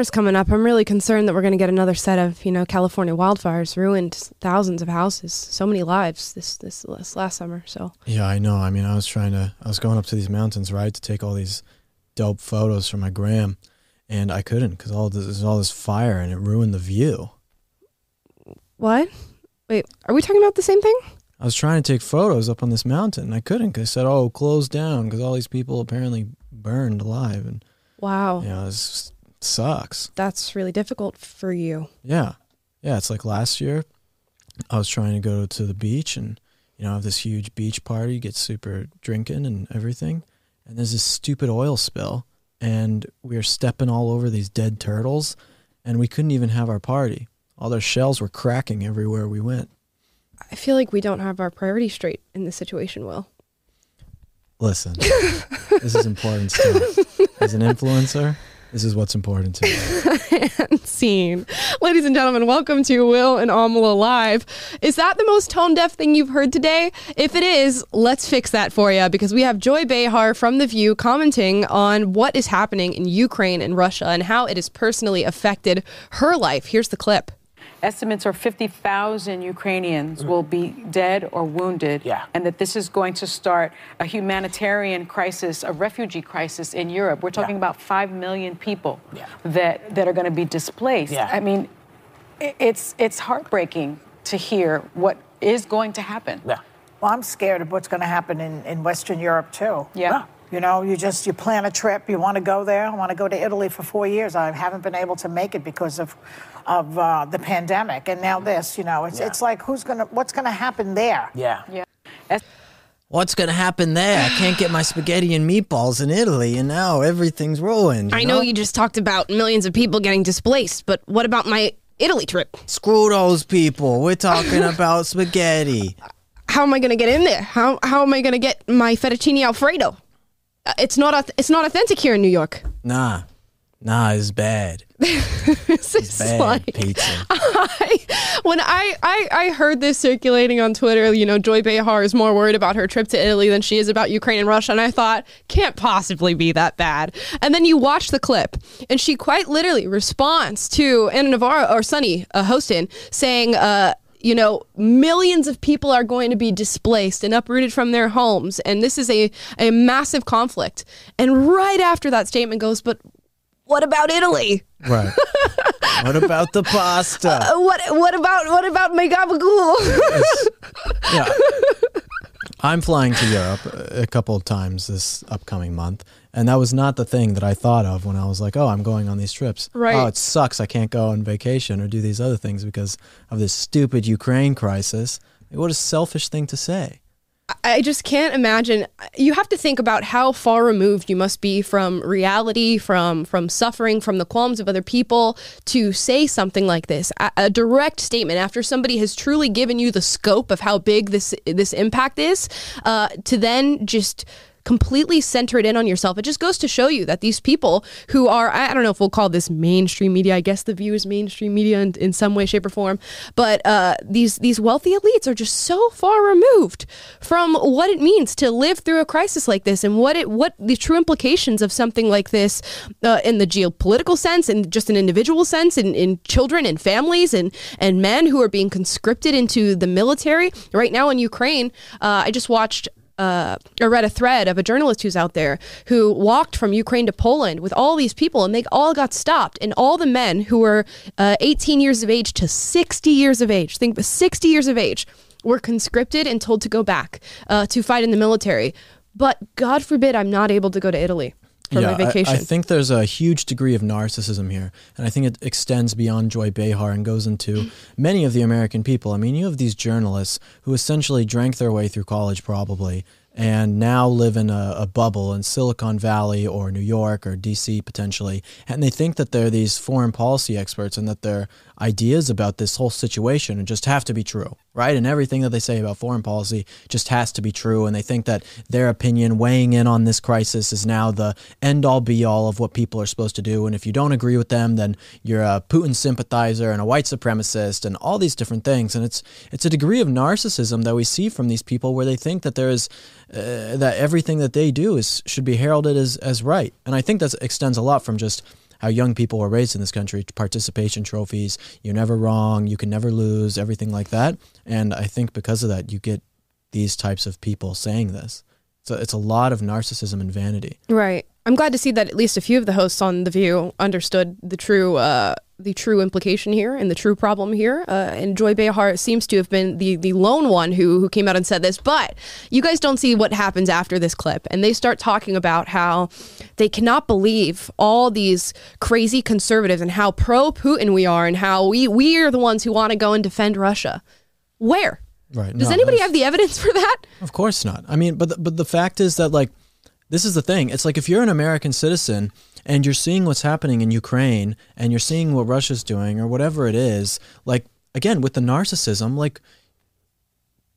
summer's coming up, I'm really concerned that we're going to get another set of, you know, California wildfires ruined thousands of houses, so many lives this this, this last summer. So Yeah, I know. I mean, I was trying to, I was going up to these mountains, right, to take all these dope photos for my gram, and I couldn't because all this, there's all this fire and it ruined the view. what? Wait, are we talking about the same thing? I was trying to take photos up on this mountain and I couldn't because I said, oh, close down because all these people apparently burned alive. And, Wow, you know, it just sucks. that's really difficult for you. Yeah. Yeah. It's like last year, I was trying to go to the beach and, you know, have this huge beach party, get super drinking and everything. And there's this stupid oil spill. And we were stepping all over these dead turtles. And we couldn't even have our party. All their shells were cracking everywhere we went. I feel like we don't have our priorities straight in this situation, Will. Listen, this is important stuff. As an influencer, this is what's important to me. and Scene. Ladies and gentlemen, welcome to Will and Amala Live. Is that the most tone deaf thing you've heard today? If it is, let's fix that for you because we have Joy Behar from The View commenting on what is happening in Ukraine and Russia and how it has personally affected her life. Here's the clip. Estimates are 50,000 Ukrainians mm. will be dead or wounded, Yeah. and that this is going to start a humanitarian crisis, a refugee crisis in Europe. We're talking Yeah. about 5 million people Yeah. that, that are going to be displaced. Yeah. I mean, it's, it's heartbreaking to hear what is going to happen. Yeah. Well, I'm scared of what's going to happen in, in Western Europe too. Yeah. You know, you just you plan a trip, you want to go there. I want to go to Italy for four years. I haven't been able to make it because of of uh, the pandemic, and now this. You know, it's Yeah. it's like who's gonna what's gonna happen there? Yeah. Yeah. Es- What's going to happen there? I can't get my spaghetti and meatballs in Italy, and now everything's ruined. you I know know you just talked about millions of people getting displaced, but what about my Italy trip? Screw those people. We're talking about spaghetti. How am I going to get in there? How how am I going to get my fettuccine alfredo? It's not it's not authentic here in New York. Nah, nah, it's bad. This is Bad like pizza. I, when I, I I heard this circulating on Twitter, you know, Joy Behar is more worried about her trip to Italy than she is about Ukraine and Russia, and I thought can't possibly be that bad. And then you watch the clip, and she quite literally responds to Ana Navarro or Sunny uh, Hostin saying. Uh, you know, millions of people are going to be displaced and uprooted from their homes. And this is a, a massive conflict. And right after that statement goes, but what about Italy? Right. what about the pasta? Uh, what what about what about my gabagool? yeah. I'm flying to Europe a couple of times this upcoming month, and that was not the thing that I thought of when I was like, "Oh, I'm going on these trips." Right. Oh, it sucks. I can't go on vacation or do these other things because of this stupid Ukraine crisis. What a selfish thing to say. I just can't imagine. You have to think about how far removed you must be from reality, from from suffering, from the qualms of other people to say something like this. A, a direct statement after somebody has truly given you the scope of how big this this impact is, uh, to then just completely centered in on yourself. It just goes to show you that these people who are, I don't know if we'll call this mainstream media. I guess the view is mainstream media in, in some way, shape, or form. But uh, these these wealthy elites are just so far removed from what it means to live through a crisis like this and what it what the true implications of something like this uh, in the geopolitical sense and just an individual sense in, in children and families and and men who are being conscripted into the military right now in Ukraine. Uh, I just watched uh, I read a thread of a journalist who's out there who walked from Ukraine to Poland with all these people, and they all got stopped. And all the men who were uh, 18 years of age to 60 years of age, think 60 years of age, were conscripted and told to go back uh, to fight in the military. But God forbid I'm not able to go to Italy for my I- vacation. I, think there's a huge degree of narcissism here, and I think it extends beyond Joy Behar and goes into many of the American people. I mean, you have these journalists who essentially drank their way through college, probably, and now live in a, a bubble in Silicon Valley or New York or DC potentially, and they think that they're these foreign policy experts and that their ideas about this whole situation and just have to be true, right? And everything that they say about foreign policy just has to be true, and they think that their opinion weighing in on this crisis is now the end all be all of what people are supposed to do. And if you don't agree with them, then you're a Putin sympathizer and a white supremacist and all these different things. And it's it's a degree of narcissism that we see from these people where they think that there is uh, that everything that they do is should be heralded as as right. And I think that extends a lot from just how young people were raised in this country, participation trophies, you're never wrong, you can never lose, everything like that. And I think because of that, you get these types of people saying this. So it's a lot of narcissism and vanity. Right. I'm glad to see that at least a few of the hosts on The View understood the true uh, the true implication here and the true problem here. Uh, and Joy Behar seems to have been the the lone one who who came out and said this. But you guys don't see what happens after this clip, and they start talking about how they cannot believe all these crazy conservatives and how pro Putin we are, and how we we are the ones who want to go and defend Russia. Where? Right. Does No, anybody have the evidence for that? Of course not. I mean, but the, but the fact is that like this is the thing. It's like if you're an American citizen and you're seeing what's happening in Ukraine and you're seeing what Russia's doing or whatever it is, like again with the narcissism, like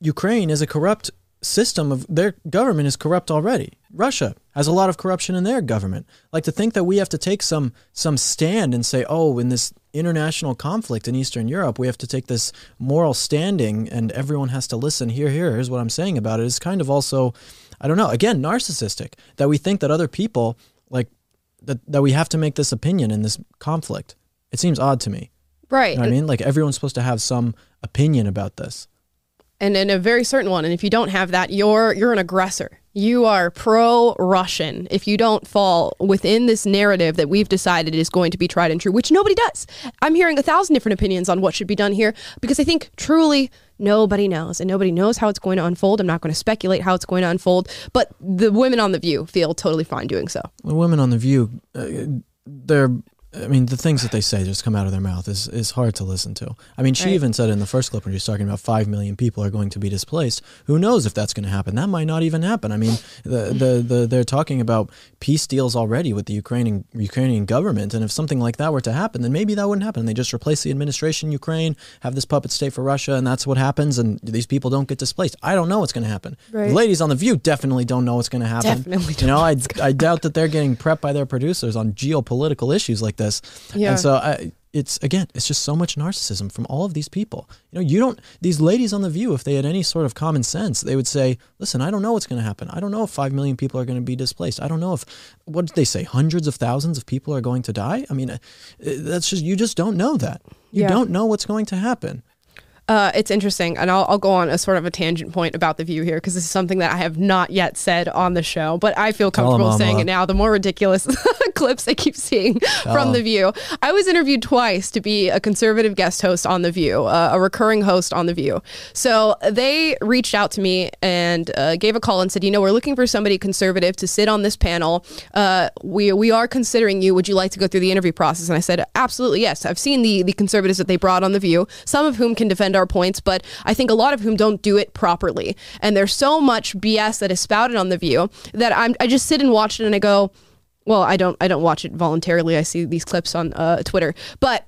Ukraine is a corrupt system of their government is corrupt already. Russia has a lot of corruption in their government. Like to think that we have to take some some stand and say, "Oh, in this international conflict in Eastern Europe, we have to take this moral standing and everyone has to listen. Here, here, here's what I'm saying about it." Is kind of also I don't know, again, narcissistic that we think that other people like that that we have to make this opinion in this conflict. It seems odd to me. Right. You know what I mean? Like everyone's supposed to have some opinion about this. And and a very certain one. And if you don't have that, you're you're an aggressor. You are pro-Russian if you don't fall within this narrative that we've decided is going to be tried and true, which nobody does. I'm hearing a thousand different opinions on what should be done here because I think truly nobody knows and nobody knows how it's going to unfold. I'm not going to speculate how it's going to unfold, but the women on the View feel totally fine doing so. the women on the View, uh, they're. I mean, the things that they say just come out of their mouth is, is hard to listen to. I mean, she Right. even said in the first clip when she was talking about five million people are going to be displaced. Who knows if that's going to happen? That might not even happen. I mean, the, the, the they're talking about peace deals already with the Ukrainian Ukrainian government, and if something like that were to happen, then maybe that wouldn't happen. They just replace the administration in Ukraine, have this puppet state for Russia, and that's what happens. And these people don't get displaced. I don't know what's going to happen. Right. The ladies on the View definitely don't know what's going to happen. Definitely you know, know I I doubt that they're getting prepped by their producers on geopolitical issues like this. Yeah. And so I, it's again, it's just so much narcissism from all of these people. You know, you don't these ladies on the View, if they had any sort of common sense, they would say, "Listen, I don't know what's going to happen. I don't know if five million people are going to be displaced. I don't know if what did they say, hundreds of thousands of people are going to die. I mean, uh, that's just you just don't know that. You Yeah. don't know what's going to happen. Uh, it's interesting, and I'll, I'll go on a sort of a tangent point about the view here because this is something that I have not yet said on the show, but I feel Tell comfortable saying it now. The more ridiculous clips I keep seeing from 'em. the View. I was interviewed twice to be a conservative guest host on the View, uh, a recurring host on the View. So they reached out to me and uh, gave a call and said, you know, we're looking for somebody conservative to sit on this panel. Uh, we we are considering you. Would you like to go through the interview process? And I said, absolutely yes. I've seen the the conservatives that they brought on the View. Some of whom can defend our points, but I think a lot of whom don't do it properly. And there's so much BS that is spouted on the View that I'm I just sit and watch it and I go, well, I don't I don't watch it voluntarily. I see these clips on uh, Twitter, but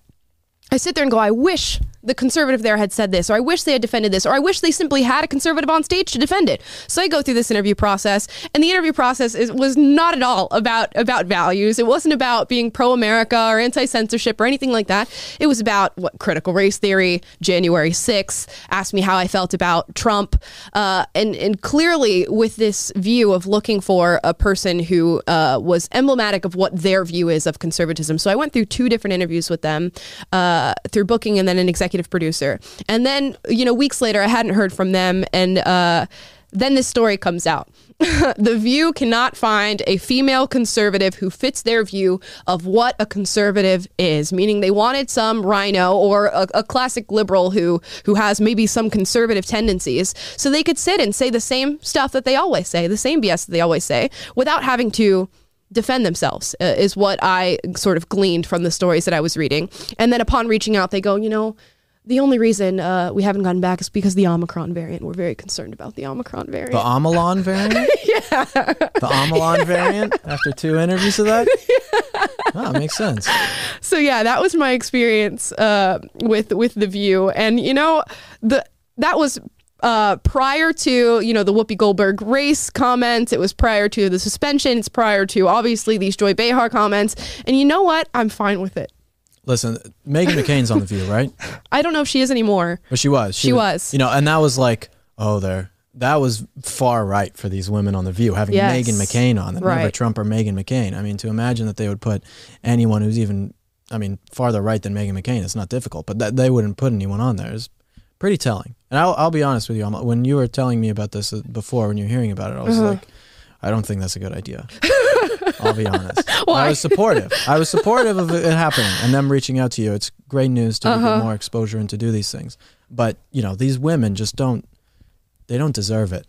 I sit there and go, I wish the conservative there had said this, or I wish they had defended this, or I wish they simply had a conservative on stage to defend it. So I go through this interview process, and the interview process is, was not at all about about values. It wasn't about being pro America or anti censorship or anything like that. It was about what critical race theory, January 6th, asked me how I felt about Trump, uh, and and clearly with this view of looking for a person who uh, was emblematic of what their view is of conservatism. So I went through two different interviews with them uh, through booking and then an executive producer. And then, you know, weeks later, I hadn't heard from them. And uh, then this story comes out. the View cannot find a female conservative who fits their view of what a conservative is, meaning they wanted some RINO or a, a classic liberal who who has maybe some conservative tendencies, so they could sit and say the same stuff that they always say, the same BS that they always say, without having to defend themselves uh, is what I sort of gleaned from the stories that I was reading. And then upon reaching out, they go, you know, the only reason uh, we haven't gotten back is because the Omicron variant. We're very concerned about the Omicron variant. The Amalon variant? yeah. The Amalon variant after two interviews of that? Oh, makes sense. so yeah, that was my experience uh, with with the View, and you know the that was. Uh, prior to you know the Whoopi Goldberg race comments, it was prior to the suspension. It's prior to obviously these Joy Behar comments, and you know what? I'm fine with it. Listen, Meghan McCain's on the View, right? I don't know if she is anymore. But she was. She was. You know, and that was like, oh, they're that was far right for these women on the View having Yes. Meghan McCain on, never Right. Trump or Meghan McCain. I mean, to imagine that they would put anyone who's even, I mean, farther right than Meghan McCain, it's not difficult, but that they wouldn't put anyone on there is pretty telling. And I'll, I'll be honest with you, when you were telling me about this uh, before, when you were hearing about it, I was Uh-huh. like, I don't think that's a good idea. I'll be honest. Why? I was supportive. I was supportive of it happening and them reaching out to you. It's great news to Uh-huh. get more exposure and to do these things. But you know, these women just don't. They don't deserve it.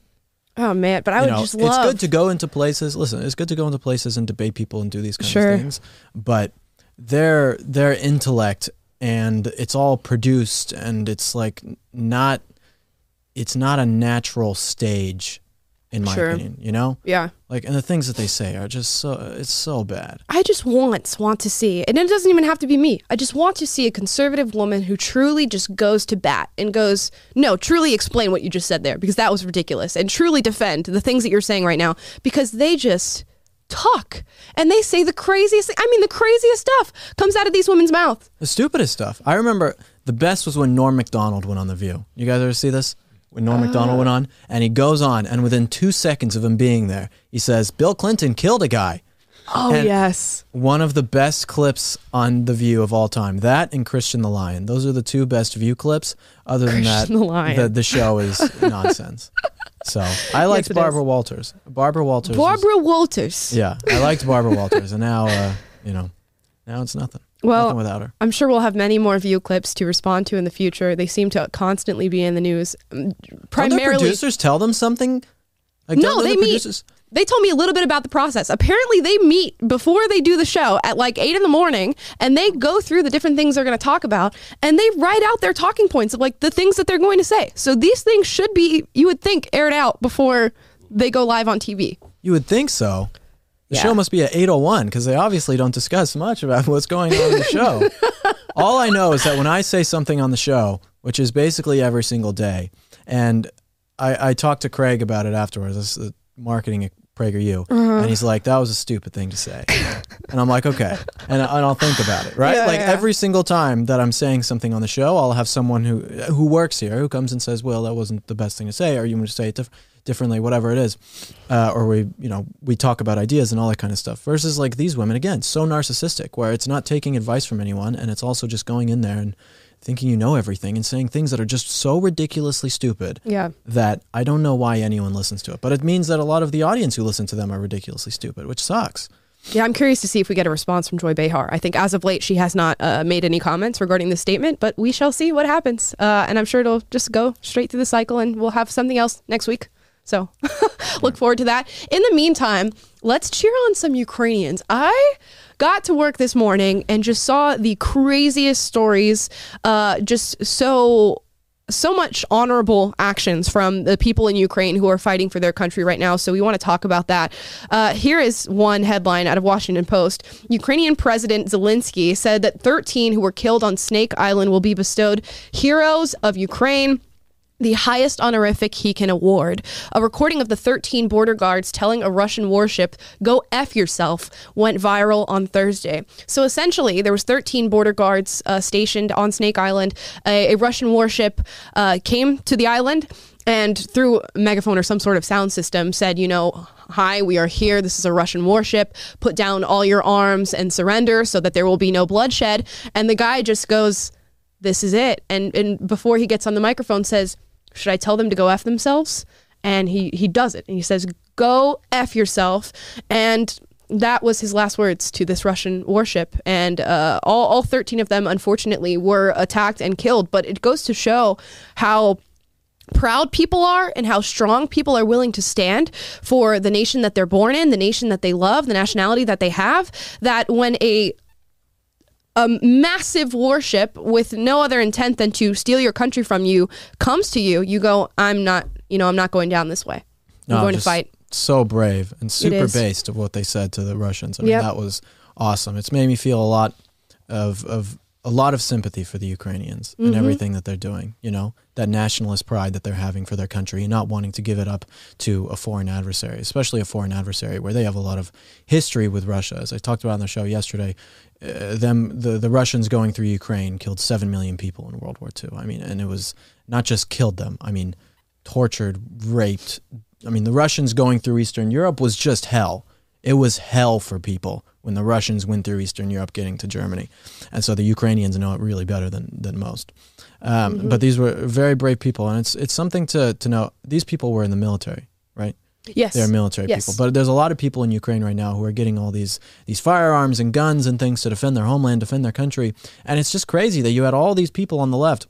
Oh man, but I you would know, just love. it's good to go into places. Listen, it's good to go into places and debate people and do these kinds Sure. of things. But their their intellect and it's all produced and it's like not. It's not a natural stage, in my Sure. opinion. You know, yeah. like and the things that they say are just so. It's so bad. I just want want to see, and it doesn't even have to be me. I just want to see a conservative woman who truly just goes to bat and goes, no, truly explain what you just said there because that was ridiculous, and truly defend the things that you're saying right now because they just talk and they say the craziest. I mean, the craziest stuff comes out of these women's mouth. The stupidest stuff. I remember the best was when Norm Macdonald went on The View. You guys ever see this? When Norm Macdonald went on, and he goes on, and within two seconds of him being there, he says, Bill Clinton killed a guy. Oh And- yes, One of the best clips on The View of all time. That and Christian the Lion. Those are the two best View clips. Other than that, Christian the Lion. the, show is nonsense. So I liked it Barbara. Walters. Barbara Walters. was- Barbara Walters. yeah, I liked Barbara Walters, and now, uh, you know, now it's nothing. Well, nothing without her. I'm sure we'll have many more view clips to respond to in the future. They seem to constantly be in the news, um, Don't the producers tell them something? Like, No, they the meet. They told me a little bit about the process. Apparently, they meet before they do the show at like eight in the morning, and they go through the different things they're going to talk about, and they write out their talking points of like the things that they're going to say. So these things should be, you would think, aired out before they go live on TV. You would think so. The Yeah. show must be at 801 because they obviously don't discuss much about what's going on in the show. All I know is that when I say something on the show, which is basically every single day, and I, I talked to Craig about it afterwards, this is the marketing PragerU, Uh-huh. and he's like, that was a stupid thing to say. and I'm like, okay. And, I- and I'll think about it, right? Yeah, like yeah. every single time that I'm saying something on the show, I'll have someone who who works here who comes and says, well, that wasn't the best thing to say, or you want to say it diff- differently, whatever it is uh, or we you know we talk about ideas and all that kind of stuff versus like these women again so narcissistic where it's not taking advice from anyone and it's also just going in there and thinking you know everything and saying things that are just so ridiculously stupid Yeah. that I don't know why anyone listens to it but it means that a lot of the audience who listen to them are ridiculously stupid which sucks Yeah, I'm curious to see if we get a response from Joy Behar. I think as of late, she has not uh, made any comments regarding this statement, but we shall see what happens. Uh, and I'm sure it'll just go straight through the cycle and we'll have something else next week. So look forward to that. In the meantime, let's cheer on some Ukrainians. I got to work this morning and just saw the craziest stories, uh, just so so much honorable actions from the people in Ukraine who are fighting for their country right now. So we want to talk about that. Uh, here is one headline out of Washington Post: Ukrainian President Zelensky said that 13 who were killed on Snake Island will be bestowed Heroes of Ukraine the highest honorific he can award. A recording of the 13 border guards telling a Russian warship, "Go f yourself," went viral on Thursday. So essentially, there was 13 border guards uh, stationed on Snake Island. A, a Russian warship uh, came to the island and through megaphone or some sort of sound system said, you know, hi, we are here. This is a Russian warship. Put down all your arms and surrender so that there will be no bloodshed. And the guy just goes, this is it. And and before he gets on the microphone says, should I tell them to go F themselves? And he, he does it. And he says, go F yourself. And that was his last words to this Russian warship. And uh, all, all 13 of them, unfortunately, were attacked and killed. But it goes to show how proud people are and how strong people are willing to stand for the nation that they're born in, the nation that they love, the nationality that they have. That when a a massive warship with no other intent than to steal your country from you comes to you, you go, I'm not, you know, I'm not going down this way. I'm No, going to fight. So brave and super based of what they said to the Russians. I mean, Yep. that was awesome. It's made me feel a lot of of a lot of sympathy for the Ukrainians and Mm-hmm. everything that they're doing. You know, that nationalist pride that they're having for their country and not wanting to give it up to a foreign adversary, especially a foreign adversary where they have a lot of history with Russia. As I talked about on the show yesterday, uh, them the the Russians going through Ukraine killed seven million people in World War II. I mean, and it was not just killed them. I mean tortured, raped. I mean, the Russians going through Eastern Europe was just hell. It was hell for people when the Russians went through Eastern Europe getting to Germany. And so the Ukrainians know it really better than, than most. Um, Mm-hmm. But these were very brave people. And it's, it's something to, to know. These people were in the military, right? Yes. They're military Yes. people. But there's a lot of people in Ukraine right now who are getting all these these firearms and guns and things to defend their homeland, defend their country. And it's just crazy that you had all these people on the left.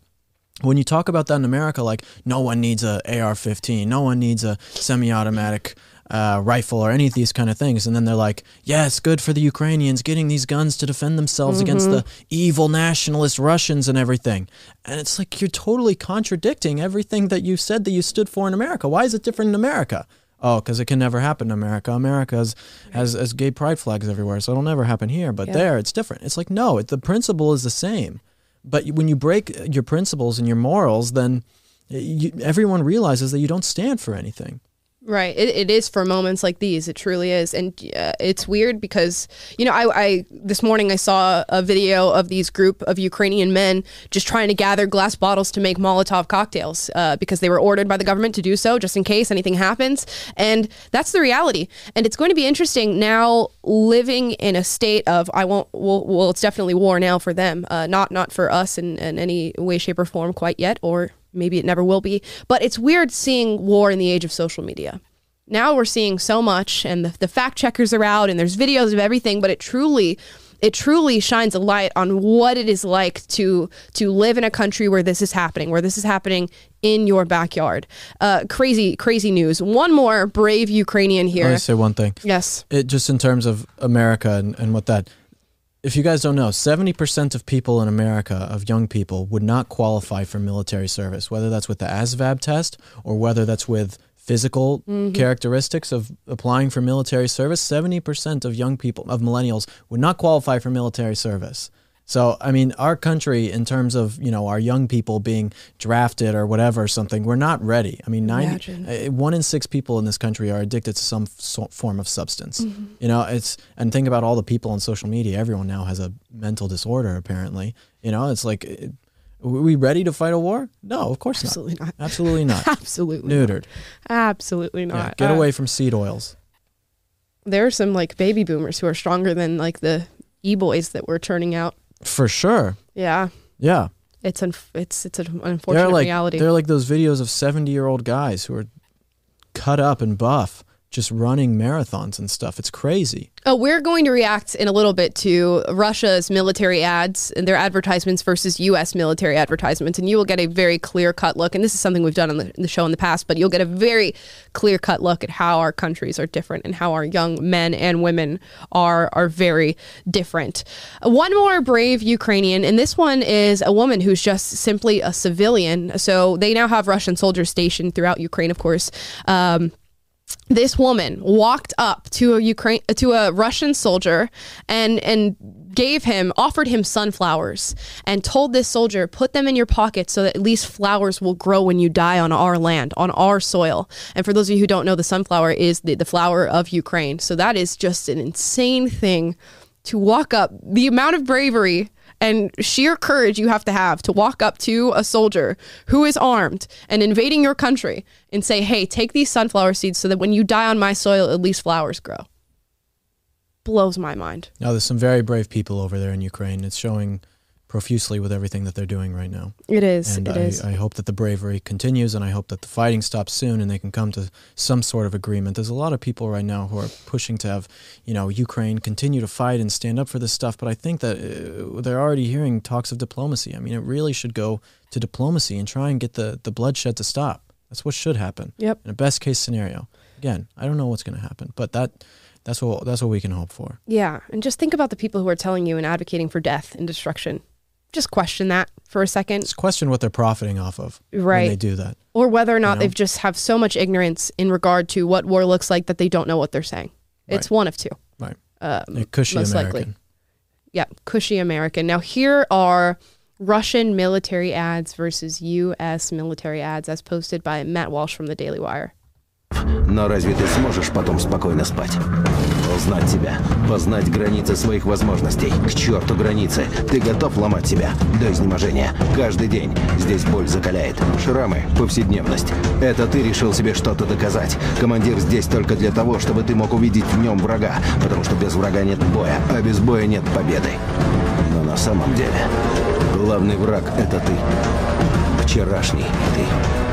When you talk about that in America, like no one needs a AR-15, no one needs a semi-automatic uh, rifle or any of these kind of things, and then they're like, "Yes, good for the Ukrainians getting these guns to defend themselves against the evil nationalist Russians and everything." And it's like you're totally contradicting everything that you said that you stood for in America. Why is it different in America? Oh, because it can never happen in America. America has, has, has gay pride flags everywhere, so it'll never happen here. But Yeah. there, it's different. It's like, no, it, the principle is the same. But when you break your principles and your morals, then you, everyone realizes that you don't stand for anything. Right. It, it is for moments like these. It truly is. And uh, it's weird because, you know, I, I, this morning I saw a video of these group of Ukrainian men just trying to gather glass bottles to make Molotov cocktails uh, because they were ordered by the government to do so just in case anything happens. And that's the reality. And it's going to be interesting now living in a state of, I won't, well, well it's definitely war now for them, uh, not, not for us in, in any way, shape, or form quite yet, or maybe it never will be. But it's weird seeing war in the age of social media. Now we're seeing so much, and the, the fact checkers are out, and there's videos of everything. But it truly, it truly shines a light on what it is like to to live in a country where this is happening, where this is happening in your backyard. Uh, crazy, crazy news. One more brave Ukrainian here. to say one thing. Yes. It just in terms of America and, and what that. If you guys don't know, 70% of people in America, of young people, would not qualify for military service, whether that's with the ASVAB test or whether that's with physical mm-hmm. characteristics of applying for military service. 70% of young people, of millennials, would not qualify for military service. So, I mean, our country, in terms of, you know, our young people being drafted or whatever, or something, we're not ready. I mean, 90, Imagine. uh, one in six people in this country are addicted to some so- form of substance. Mm-hmm. You know, it's, and think about all the people on social media. Everyone now has a mental disorder, apparently. You know, it's like, it, are we ready to fight a war? No, of course Absolutely not. not. Absolutely not. Absolutely. Neutered. Absolutely Yeah, not. get Uh, away from seed oils. there are some like baby boomers who are stronger than like the e boys that we're turning out. For sure. Yeah. Yeah. It's un- it's it's an They're unfortunate like reality. they're like those videos of 70-year-old guys who are cut up and buff just running marathons and stuff. It's crazy. Oh, we're going to react in a little bit to Russia's military ads and their advertisements versus U.S. military advertisements, and you will get a very clear cut look. And this is something we've done on the, the show in the past, but you'll get a very clear cut look at how our countries are different and how our young men and women are are very different. One more brave Ukrainian, and this one is a woman who's just simply a civilian. So they now have Russian soldiers stationed throughout Ukraine, of course. Um, this woman walked up to a Ukraine to a Russian soldier and and gave him offered him sunflowers and told this soldier put them in your pocket so that at least flowers will grow when you die on our land on our soil. And for those of you who don't know the sunflower is the, the flower of Ukraine. So that is just an insane thing to walk up. The amount of bravery and sheer courage you have to have to walk up to a soldier who is armed and invading your country and say, hey, take these sunflower seeds so that when you die on my soil, at least flowers grow. Blows my mind. Now, there's some very brave people over there in Ukraine. It's showing profusely with everything that they're doing right now. It is. And It I, is. I hope that the bravery continues and I hope that the fighting stops soon and they can come to some sort of agreement. There's a lot of people right now who are pushing to have, you know, Ukraine continue to fight and stand up for this stuff. But I think that uh, they're already hearing talks of diplomacy. I mean, it really should go to diplomacy and try and get the, the bloodshed to stop. That's what should happen. Yep. In a best case scenario. Again, I don't know what's going to happen, but that that's what that's what we can hope for. Yeah. And just think about the people who are telling you and advocating for death and destruction Just question that for a second. Just question what they're profiting off of when Right. they do that. Or whether or not know? they've just have so much ignorance in regard to what war looks like that they don't know what they're saying. It's Right. one of two. Right. Um, A cushy most American. likely. Yeah, cushy American. Now here are Russian military ads versus U.S. military ads, as posted by Matt Walsh from the Daily Wire. Но разве ты сможешь потом спокойно спать? Узнать себя, познать границы своих возможностей. К черту границы. Ты готов ломать себя до изнеможения. Каждый день. Здесь боль закаляет. Шрамы, повседневность. Это ты решил себе что-то доказать. Командир здесь только для того, чтобы ты мог увидеть в нем врага. Потому что без врага нет боя, а без боя нет победы. Но на самом деле, главный враг — это ты. Вчерашний ты.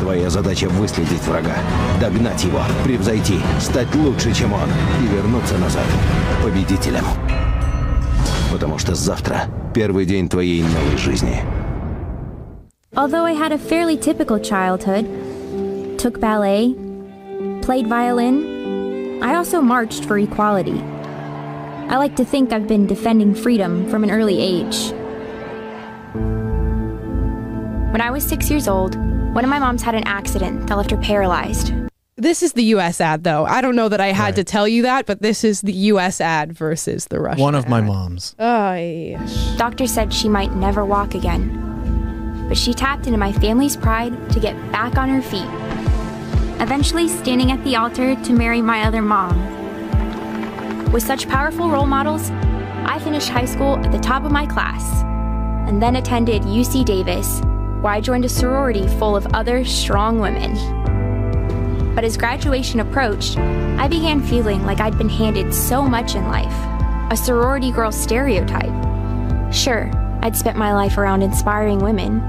Твоя задача выследить врага, догнать его, превзойти, стать лучше, чем он, и вернуться назад победителем. Потому что завтра первый день твоей новой жизни. Although I had a fairly typical childhood, took ballet, played violin, I also marched for equality. I like to think I've been defending freedom from an early age. When I was six years old, one of my moms had an accident that left her paralyzed. This is the U.S. ad, though. I don't know that I had Right. to tell you that, but this is the U.S. ad versus the Russian. One of my ad. moms. Ay. Doctors said she might never walk again. But she tapped into my family's pride to get back on her feet. Eventually, standing at the altar to marry my other mom. With such powerful role models, I finished high school at the top of my class and then attended UC Davis, where I joined a sorority full of other strong women. But as graduation approached, I began feeling like I'd been handed so much in life a sorority girl stereotype. Sure, I'd spent my life around inspiring women,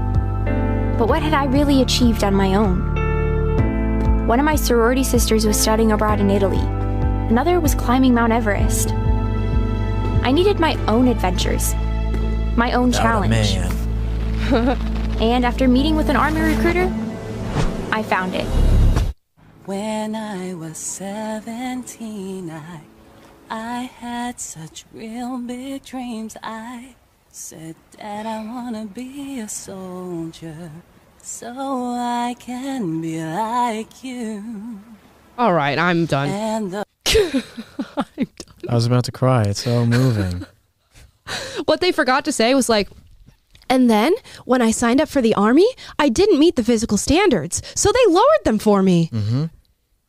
but what had I really achieved on my own? One of my sorority sisters was studying abroad in Italy, another was climbing Mount Everest. I needed my own adventures, my own Oh, challenge. man. And after meeting with an army recruiter, I found it. When I was 17, I, I had such real big dreams. I said, Dad, I wanna be a soldier so I can be like you. All right, I'm done. And the I was about to cry. It's so moving. What they forgot to say was like, and then when I signed up for the army, I didn't meet the physical standards, so they lowered them for me. Mm-hmm.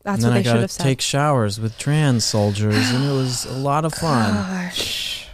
That's and what they should got have to said. take showers with trans soldiers, and it was a lot of fun. Gosh,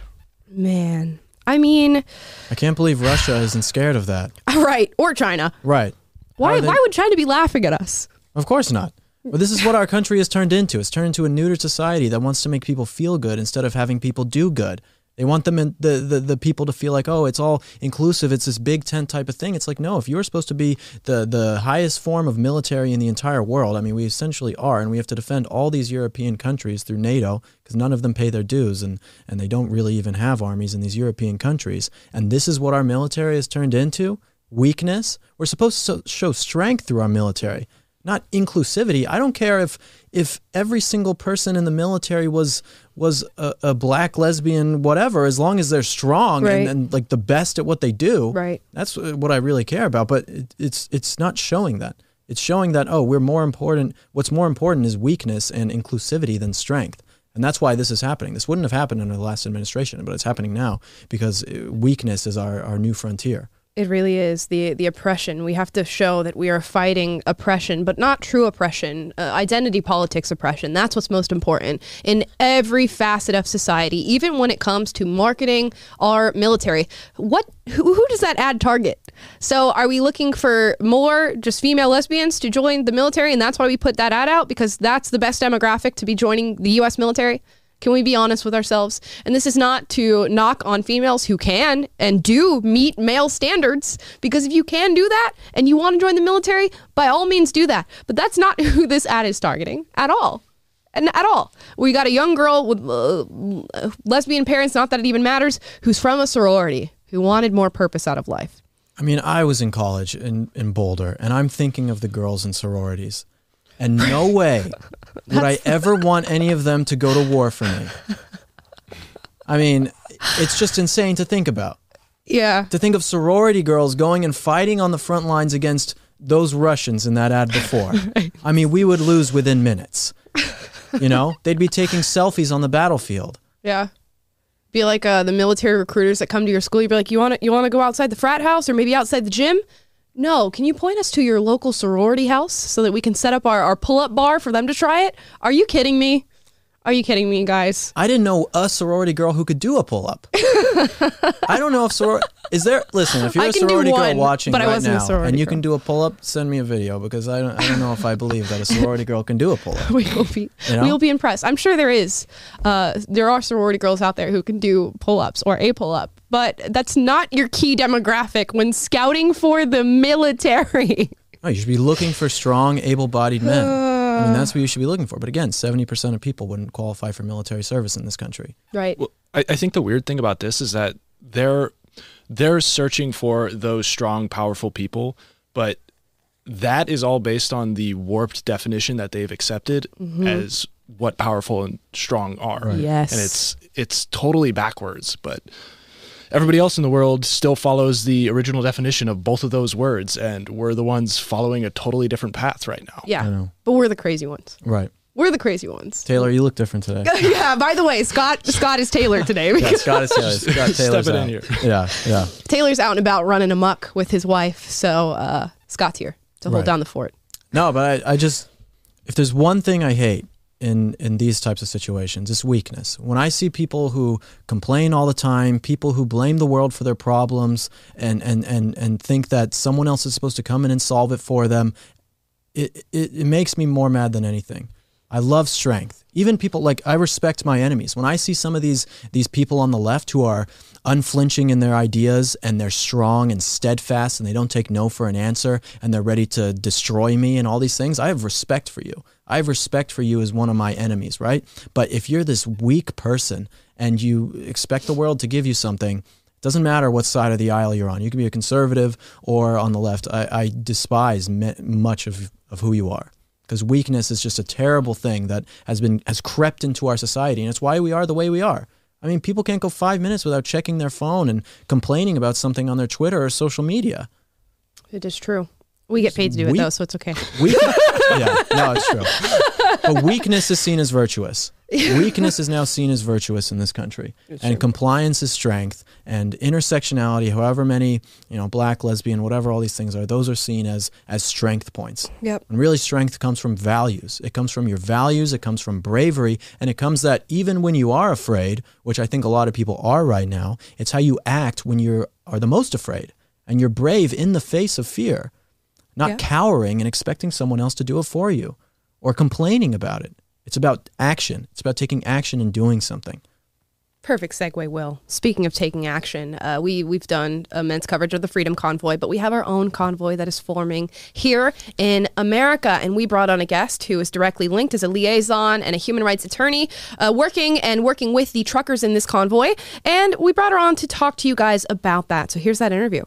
man. I mean, I can't believe Russia isn't scared of that. right, or China. Right. Why? They- Why would China be laughing at us? Of course not. But this is what our country has turned into. It's turned into a neutered society that wants to make people feel good instead of having people do good. They want them in, the, the the people to feel like, oh, it's all inclusive. It's this big tent type of thing. It's like, no, if you're supposed to be the the highest form of military in the entire world, I mean, we essentially are, and we have to defend all these European countries through NATO because none of them pay their dues, and and they don't really even have armies in these European countries. And this is what our military has turned into: weakness. We're supposed to show strength through our military not inclusivity. I don't care if if every single person in the military was was a, a black lesbian whatever as long as they're strong Right. and, and like the best at what they do Right. that's what i really care about but it, it's it's not showing that it's showing that oh we're more important what's more important is weakness and inclusivity than strength and that's why this is happening this wouldn't have happened under the last administration but it's happening now because uh, weakness is our, our new frontier It really is the the oppression. We have to show that we are fighting oppression, but not true oppression, uh, identity politics oppression. That's what's most important in every facet of society, even when it comes to marketing our military. What who, who does that ad target? So, are we looking for more just female lesbians to join the military, and that's why we put that ad out because that's the best demographic to be joining the U.S. military? Can we be honest with ourselves? And this is not to knock on females who can and do meet male standards, because if you can do that and you want to join the military, by all means do that. But that's not who this ad is targeting at all. And at all. We got a young girl with uh, lesbian parents, not that it even matters, who's from a sorority, who wanted more purpose out of life. I mean, I was in college in, in Boulder, and I'm thinking of the girls in sororities. And no way would I ever want any of them to go to war for me. I mean, it's just insane to think about. Yeah. To think of sorority girls going and fighting on the front lines against those Russians in that ad before. I mean, we would lose within minutes. You know, they'd be taking selfies on the battlefield. Yeah. Be like uh, the military recruiters that come to your school. You'd be like, you want to you want to go outside the frat house or maybe outside the gym? No. Can you point us to your local sorority house so that we can set up our, our pull up bar for them to try it? Are you kidding me? Are you kidding me, guys? I didn't know a sorority girl who could do a pull up. I don't know if soror is there. Listen, if you're I a sorority girl watching right now and you girl. can do a pull up, send me a video because I don't. I don't know if I believe that a sorority girl can do a pull up. We will be You know? we will be impressed. I'm sure there is. Uh, there are sorority girls out there who can do pull ups or a pull up, but that's not your key demographic when scouting for the military. No, you should be looking for strong, able-bodied men. I mean, that's uh, what you should be looking for. But again, seventy percent of people wouldn't qualify for military service in this country. right. Well, I, I think the weird thing about this is that they're they're searching for those strong, powerful people, but that is all based on the warped definition that they've accepted mm-hmm. as what powerful and strong are. Yes. And it's it's totally backwards, but everybody else in the world still follows the original definition of both of those words and we're the ones following a totally different path right now. yeah. know. But we're the crazy ones. Right. We're the crazy ones. Taylor, you look different today. yeah. By the way, Scott Scott is Taylor today. Yeah, Scott is Taylor. Scott Taylor's Step it in here. Yeah, yeah. Taylor's out and about running amok with his wife, so uh, Scott's here to hold Right. down the fort. No, but I, I just if there's one thing I hate in in these types of situations, it's weakness. When I see people who complain all the time, people who blame the world for their problems and and and and think that someone else is supposed to come in and solve it for them, it it, it makes me more mad than anything. I love strength. Even people like I respect my enemies. When I see some of these these people on the left who are unflinching in their ideas and they're strong and steadfast and they don't take no for an answer and they're ready to destroy me and all these things, I have respect for you. I have respect for you as one of my enemies, right? But if you're this weak person and you expect the world to give you something, doesn't matter what side of the aisle you're on. You can be a conservative or on the left. I, I despise me, much of, of who you are because weakness is just a terrible thing that has been has crept into our society, and it's why we are the way we are. I mean, people can't go five minutes without checking their phone and complaining about something on their Twitter or social media. It is true. We get paid to do it We- though, so it's okay. Weak- yeah, no, it's true. But weakness is seen as virtuous. Weakness is now seen as virtuous in this country, and compliance is strength, and intersectionality, however many you know, black, lesbian, whatever all these things are, those are seen as as strength points. Yep. And really, strength comes from values. It comes from your values. It comes from bravery, and it comes that even when you are afraid, which I think a lot of people are right now, it's how you act when you are the most afraid, and you're brave in the face of fear not Yeah. cowering and expecting someone else to do it for you or complaining about it. It's about action. It's about taking action and doing something. Perfect segue, Will. Speaking of taking action, uh, we we've done immense coverage of the Freedom Convoy, but we have our own convoy that is forming here in America, and we brought on a guest who is directly linked as a liaison and a human rights attorney, uh, working and working with the truckers in this convoy, and we brought her on to talk to you guys about that. So here's that interview.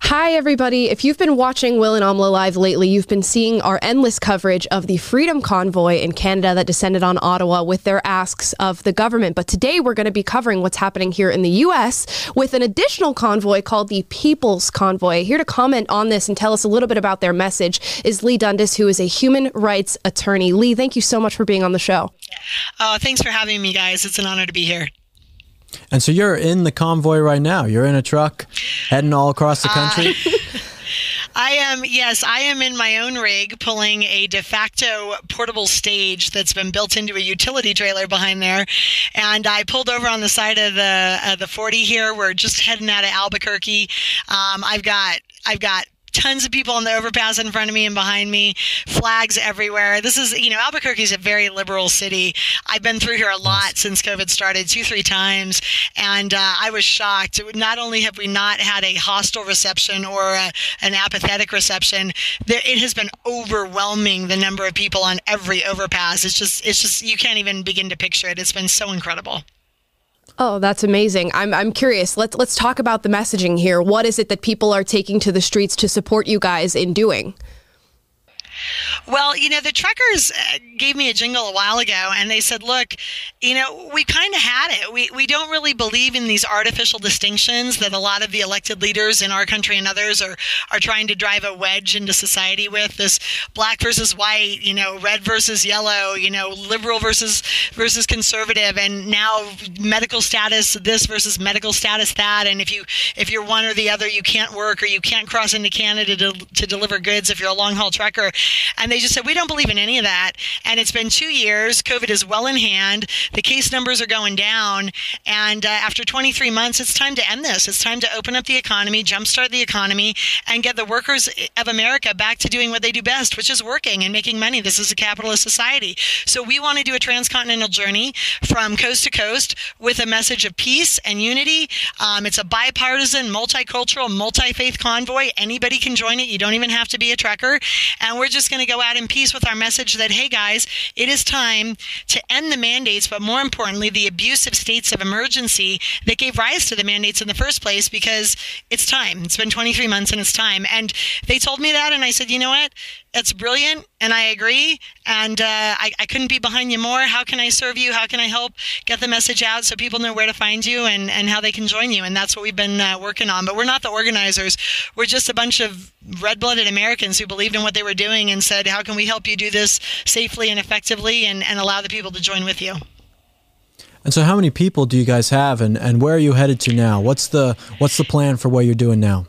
Hi, everybody. If you've been watching Will and Amala Live lately, you've been seeing our endless coverage of the Freedom Convoy in Canada that descended on Ottawa with their asks of the government. But today we're going to be covering what's happening here in the U.S. with an additional convoy called the People's Convoy. Here to comment on this and tell us a little bit about their message is Leigh Dundas, who is a human rights attorney. Leigh, thank you so much for being on the show. Oh, thanks for having me, guys. It's an honor to be here. And so you're in the convoy right now. You're in a truck heading all across the country. I am, yes, I am in my own rig pulling a de facto portable stage that's been built into a utility trailer behind there. And I pulled over on the side of the uh, the 40 here. We're just heading out of Albuquerque. Um, I've got I've got tons of people on the overpass in front of me and behind me, flags everywhere. This is, you know, Albuquerque is a very liberal city. I've been through here a lot since COVID started, two, three times, and uh, I was shocked. Not only have we not had a hostile reception or a, an apathetic reception, there, it has been overwhelming the number of people on every overpass. It's just, it's just, you can't even begin to picture it. It's been so incredible. Oh, that's amazing. I'm I'm curious. Let's let's talk about the messaging here. What is it that people are taking to the streets to support you guys in doing? Well, you know, the truckers uh, gave me a jingle a while ago and they said, look, you know, we kind of had it. We, we don't really believe in these artificial distinctions that a lot of the elected leaders in our country and others are, are trying to drive a wedge into society with this black versus white, you know, red versus yellow, you know, liberal versus, versus conservative. And now medical status this versus medical status that. And if you, if you're one or the other, you can't work or you can't cross into Canada to, to deliver goods if you're a long haul trucker. And they just said, we don't believe in any of that. And it's been two years. COVID is well in hand. The case numbers are going down. And uh, after 23 months, it's time to end this. It's time to open up the economy, jumpstart the economy, and get the workers of America back to doing what they do best, which is working and making money. This is a capitalist society. So we want to do a transcontinental journey from coast to coast with a message of peace and unity. Um, it's a bipartisan, multicultural, multi faith convoy. Anybody can join it. You don't even have to be a trekker. And we're just going to go out in peace with our message that, hey guys, it is time to end the mandates, but more importantly, the abusive states of emergency that gave rise to the mandates in the first place because it's time. It's been 23 months and it's time. And they told me that, and I said, you know what? That's brilliant, and I agree. And uh, I, I couldn't be behind you more. How can I serve you? How can I help get the message out so people know where to find you and, and how they can join you? And that's what we've been uh, working on. But we're not the organizers. We're just a bunch of red blooded Americans who believed in what they were doing and said, how can we help you do this safely and effectively and, and allow the people to join with you? And so, how many people do you guys have, and, and where are you headed to now? What's the what's the plan for what you're doing now?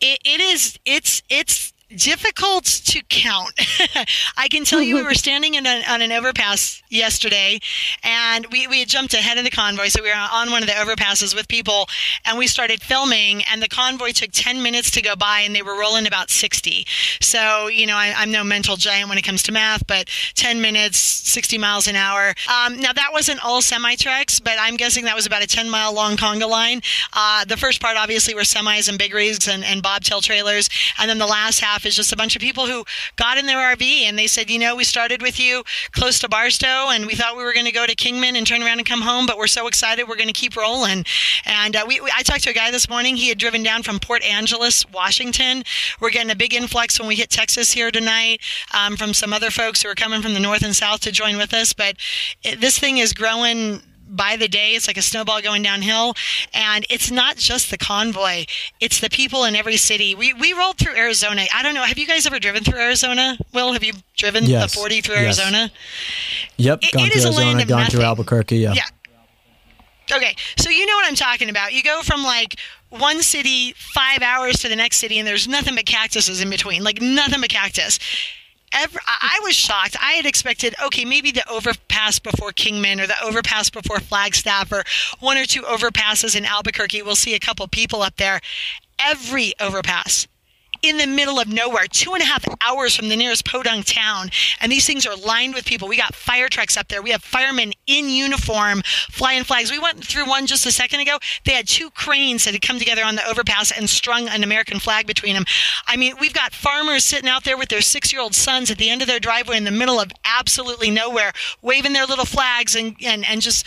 It, it is it's it's difficult to count. I can tell you we were standing in a, on an overpass yesterday and we, we had jumped ahead of the convoy. So we were on one of the overpasses with people and we started filming and the convoy took 10 minutes to go by and they were rolling about 60. So, you know, I, am no mental giant when it comes to math, but 10 minutes, 60 miles an hour. Um, now that wasn't all semi trucks, but I'm guessing that was about a 10 mile long conga line. Uh, the first part obviously were semis and big rigs and, and bobtail trailers. And then the last half is just a bunch of people who got in their RV and they said, you know, we started with you close to Barstow and we thought we were going to go to Kingman and turn around and come home, but we're so excited we're going to keep rolling. And uh, we, we, I talked to a guy this morning. He had driven down from Port Angeles, Washington. We're getting a big influx when we hit Texas here tonight um, from some other folks who are coming from the north and south to join with us. But it, this thing is growing by the day. It's like a snowball going downhill. And it's not just the convoy, it's the people in every city. We, we rolled through Arizona. I don't know. Have you guys ever driven through Arizona? Will, have you driven yes. the 40 through yes. Arizona? Yep. It, gone it through Arizona, gone nothing. through Albuquerque. Yeah. Yeah. Okay, so you know what I'm talking about. You go from like one city five hours to the next city, and there's nothing but cactuses in between, like nothing but cactus I was shocked. I had expected, okay, maybe the overpass before Kingman or the overpass before Flagstaff or one or two overpasses in Albuquerque. We'll see a couple people up there. Every overpass in the middle of nowhere, two and a half hours from the nearest podunk town. And these things are lined with people. We got fire trucks up there. We have firemen in uniform flying flags. We went through one just a second ago. They had two cranes that had come together on the overpass and strung an American flag between them. I mean, we've got farmers sitting out there with their six year old sons at the end of their driveway in the middle of absolutely nowhere, waving their little flags and, and, and just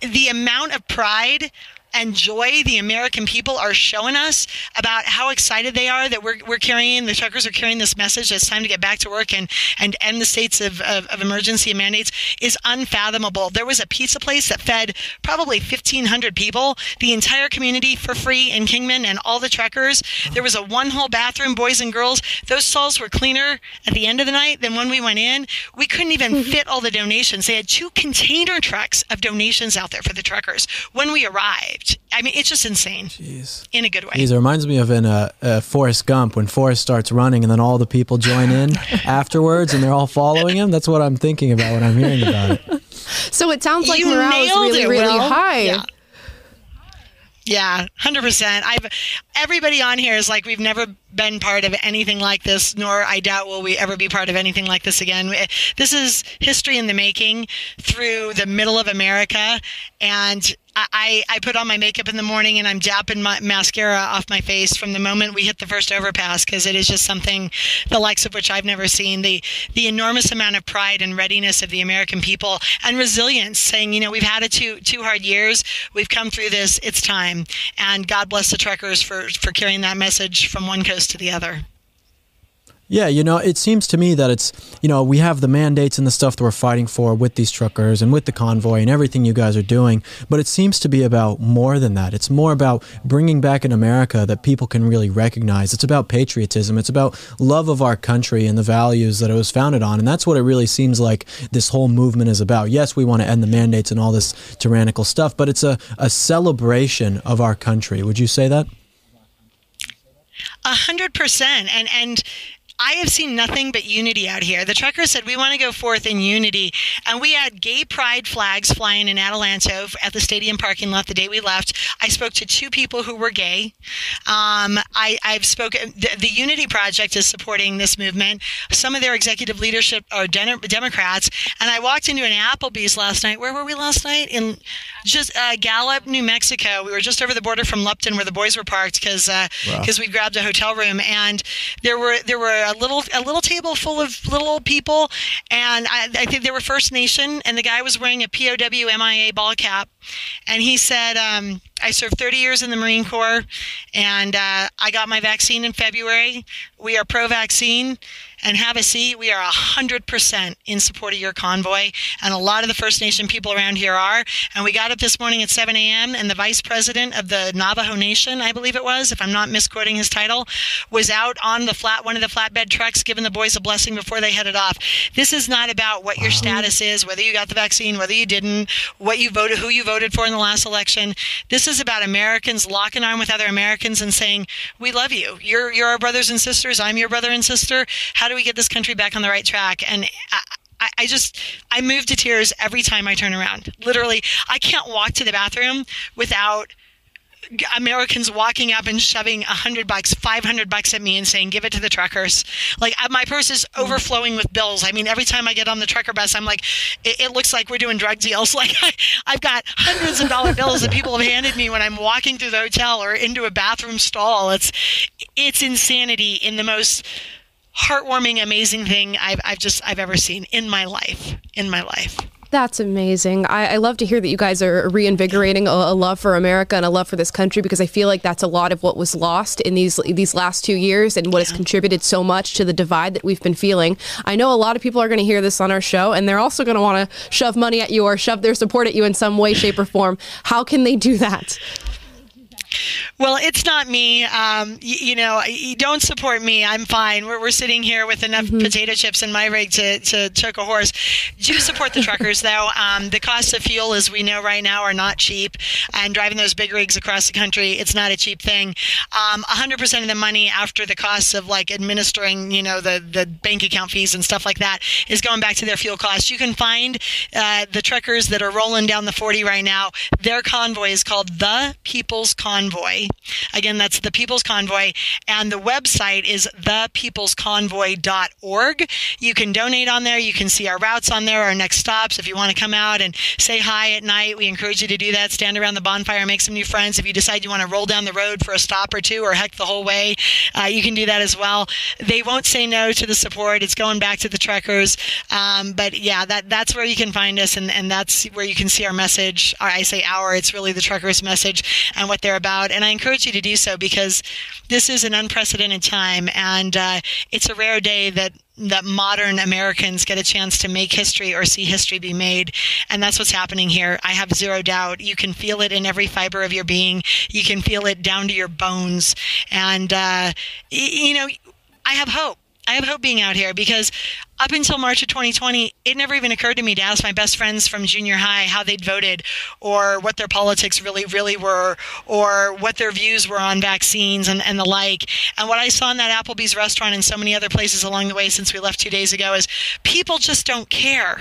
the amount of pride and joy the American people are showing us about how excited they are that we're, we're carrying, the truckers are carrying this message that it's time to get back to work and, and end the states of, of, of emergency and mandates is unfathomable. There was a pizza place that fed probably 1,500 people, the entire community for free in Kingman and all the truckers. There was a one hole bathroom, boys and girls. Those stalls were cleaner at the end of the night than when we went in. We couldn't even mm-hmm. fit all the donations. They had two container trucks of donations out there for the truckers when we arrived. I mean, it's just insane. Jeez. In a good way. Jeez, it reminds me of in uh, uh, Forrest Gump when Forrest starts running and then all the people join in afterwards and they're all following him. That's what I'm thinking about when I'm hearing about it. So it sounds like you morale is really, it, really Will. high. Yeah. Yeah, hundred percent. I've everybody on here is like we've never been part of anything like this, nor I doubt will we ever be part of anything like this again. This is history in the making through the middle of America, and I, I put on my makeup in the morning and I'm dapping my mascara off my face from the moment we hit the first overpass because it is just something the likes of which I've never seen. The the enormous amount of pride and readiness of the American people and resilience, saying, you know, we've had it two two hard years, we've come through this, it's time. And God bless the truckers for for carrying that message from one coast to the other. Yeah, you know, it seems to me that it's, you know, we have the mandates and the stuff that we're fighting for with these truckers and with the convoy and everything you guys are doing, but it seems to be about more than that. It's more about bringing back an America that people can really recognize. It's about patriotism. It's about love of our country and the values that it was founded on. And that's what it really seems like this whole movement is about. Yes, we want to end the mandates and all this tyrannical stuff, but it's a, a celebration of our country. Would you say that? A hundred percent. And, and, I have seen nothing but unity out here. The truckers said we want to go forth in unity, and we had gay pride flags flying in Adelanto at the stadium parking lot the day we left. I spoke to two people who were gay. Um, I, I've spoken. The, the, Unity Project is supporting this movement. Some of their executive leadership are Den- Democrats, and I walked into an Applebee's last night. Where were we last night? In just uh, Gallup, New Mexico. We were just over the border from Lupton, where the boys were parked, because uh, wow. we grabbed a hotel room, and there were there were a little a little table full of little old people, and I, I think they were First Nation, and the guy was wearing a POW MIA ball cap, and he said. Um, I served 30 years in the Marine Corps, and uh, I got my vaccine in February. We are pro vaccine and have a seat. We are 100% in support of your convoy, and a lot of the First Nation people around here are. And we got up this morning at 7 a.m., and the vice president of the Navajo Nation, I believe it was, if I'm not misquoting his title, was out on the flat one of the flatbed trucks giving the boys a blessing before they headed off. This is not about what your status is, whether you got the vaccine, whether you didn't, what you voted, who you voted for in the last election. This is about Americans locking arm with other Americans and saying, "We love you. You're you're our brothers and sisters. I'm your brother and sister. How do we get this country back on the right track? And I, I just, I move to tears every time I turn around. Literally, I can't walk to the bathroom without Americans walking up and shoving a hundred bucks, five hundred bucks at me and saying, "Give it to the truckers." Like my purse is overflowing with bills. I mean, every time I get on the trucker bus, I'm like, it, it looks like we're doing drug deals. Like I, I've got hundreds of dollar bills that people have handed me when I'm walking through the hotel or into a bathroom stall. It's, it's insanity in the most heartwarming, amazing thing I've, I've just I've ever seen in my life. In my life. That's amazing. I, I, love to hear that you guys are reinvigorating a, a, love for America and a love for this country because I feel like that's a lot of what was lost in these these last two years and what yeah. has contributed so much to the divide that we've been feeling. I know a lot of people are going to hear this on our show and they're also going to want to shove money at you or shove their support at you in some way, shape, or form. How can they do that? Well, it's not me. Um, you, you, know, you don't support me. I'm fine. We're, we're sitting here with enough mm-hmm. potato chips in my rig to, to choke a horse. Do support the truckers, though. Um, the cost of fuel, as we know right now, are not cheap. And driving those big rigs across the country, it's not a cheap thing. Um, 100% of the money after the costs of like administering, you know, the, the bank account fees and stuff like that is going back to their fuel costs. You can find uh, the truckers that are rolling down the 40 right now. Their convoy is called the People's Convoy Convoy. Again, that's the People's Convoy. And the website is thepeoplesconvoy.org. You can donate on there. You can see our routes on there, our next stops. If you want to come out and say hi at night, we encourage you to do that. Stand around the bonfire, make some new friends. If you decide you want to roll down the road for a stop or two or heck the whole way, uh, you can do that as well. They won't say no to the support. It's going back to the trekkers. Um, but yeah, that that's where you can find us, and, and that's where you can see our message. I say our, it's really the trekkers' message and what they're about about. And I encourage you to do so because this is an unprecedented time, and uh, it's a rare day that that modern Americans get a chance to make history or see history be made. And that's what's happening here. I have zero doubt. You can feel it in every fiber of your being. You can feel it down to your bones. And, uh, you know, I have hope. I have hope being out here because up until March of 2020, it never even occurred to me to ask my best friends from junior high how they'd voted or what their politics really, really were or what their views were on vaccines and, and the like. And what I saw in that Applebee's restaurant and so many other places along the way since we left two days ago is people just don't care.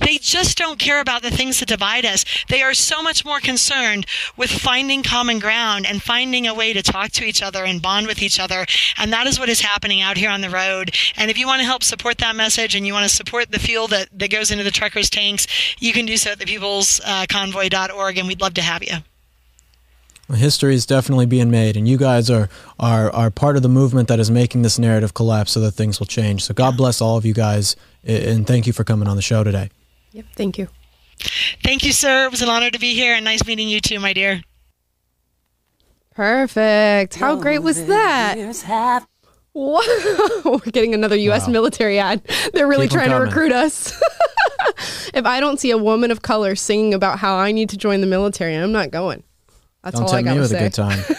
They just don't care about the things that divide us. They are so much more concerned with finding common ground and finding a way to talk to each other and bond with each other. And that is what is happening out here on the road. And if you want to help support that message and you want to support the fuel that, that goes into the truckers' tanks, you can do so at thepeoplesconvoy.org, uh, and we'd love to have you. History is definitely being made, and you guys are, are are part of the movement that is making this narrative collapse so that things will change. So God bless all of you guys, and thank you for coming on the show today. Yep, thank you. Thank you, sir. It was an honor to be here, and nice meeting you too, my dear. Perfect. How great was that? Whoa. We're getting another U.S. Wow. military ad. They're really Keep trying to recruit us. if I don't see a woman of color singing about how I need to join the military, I'm not going. That's Don't all I got me to with say. a good time.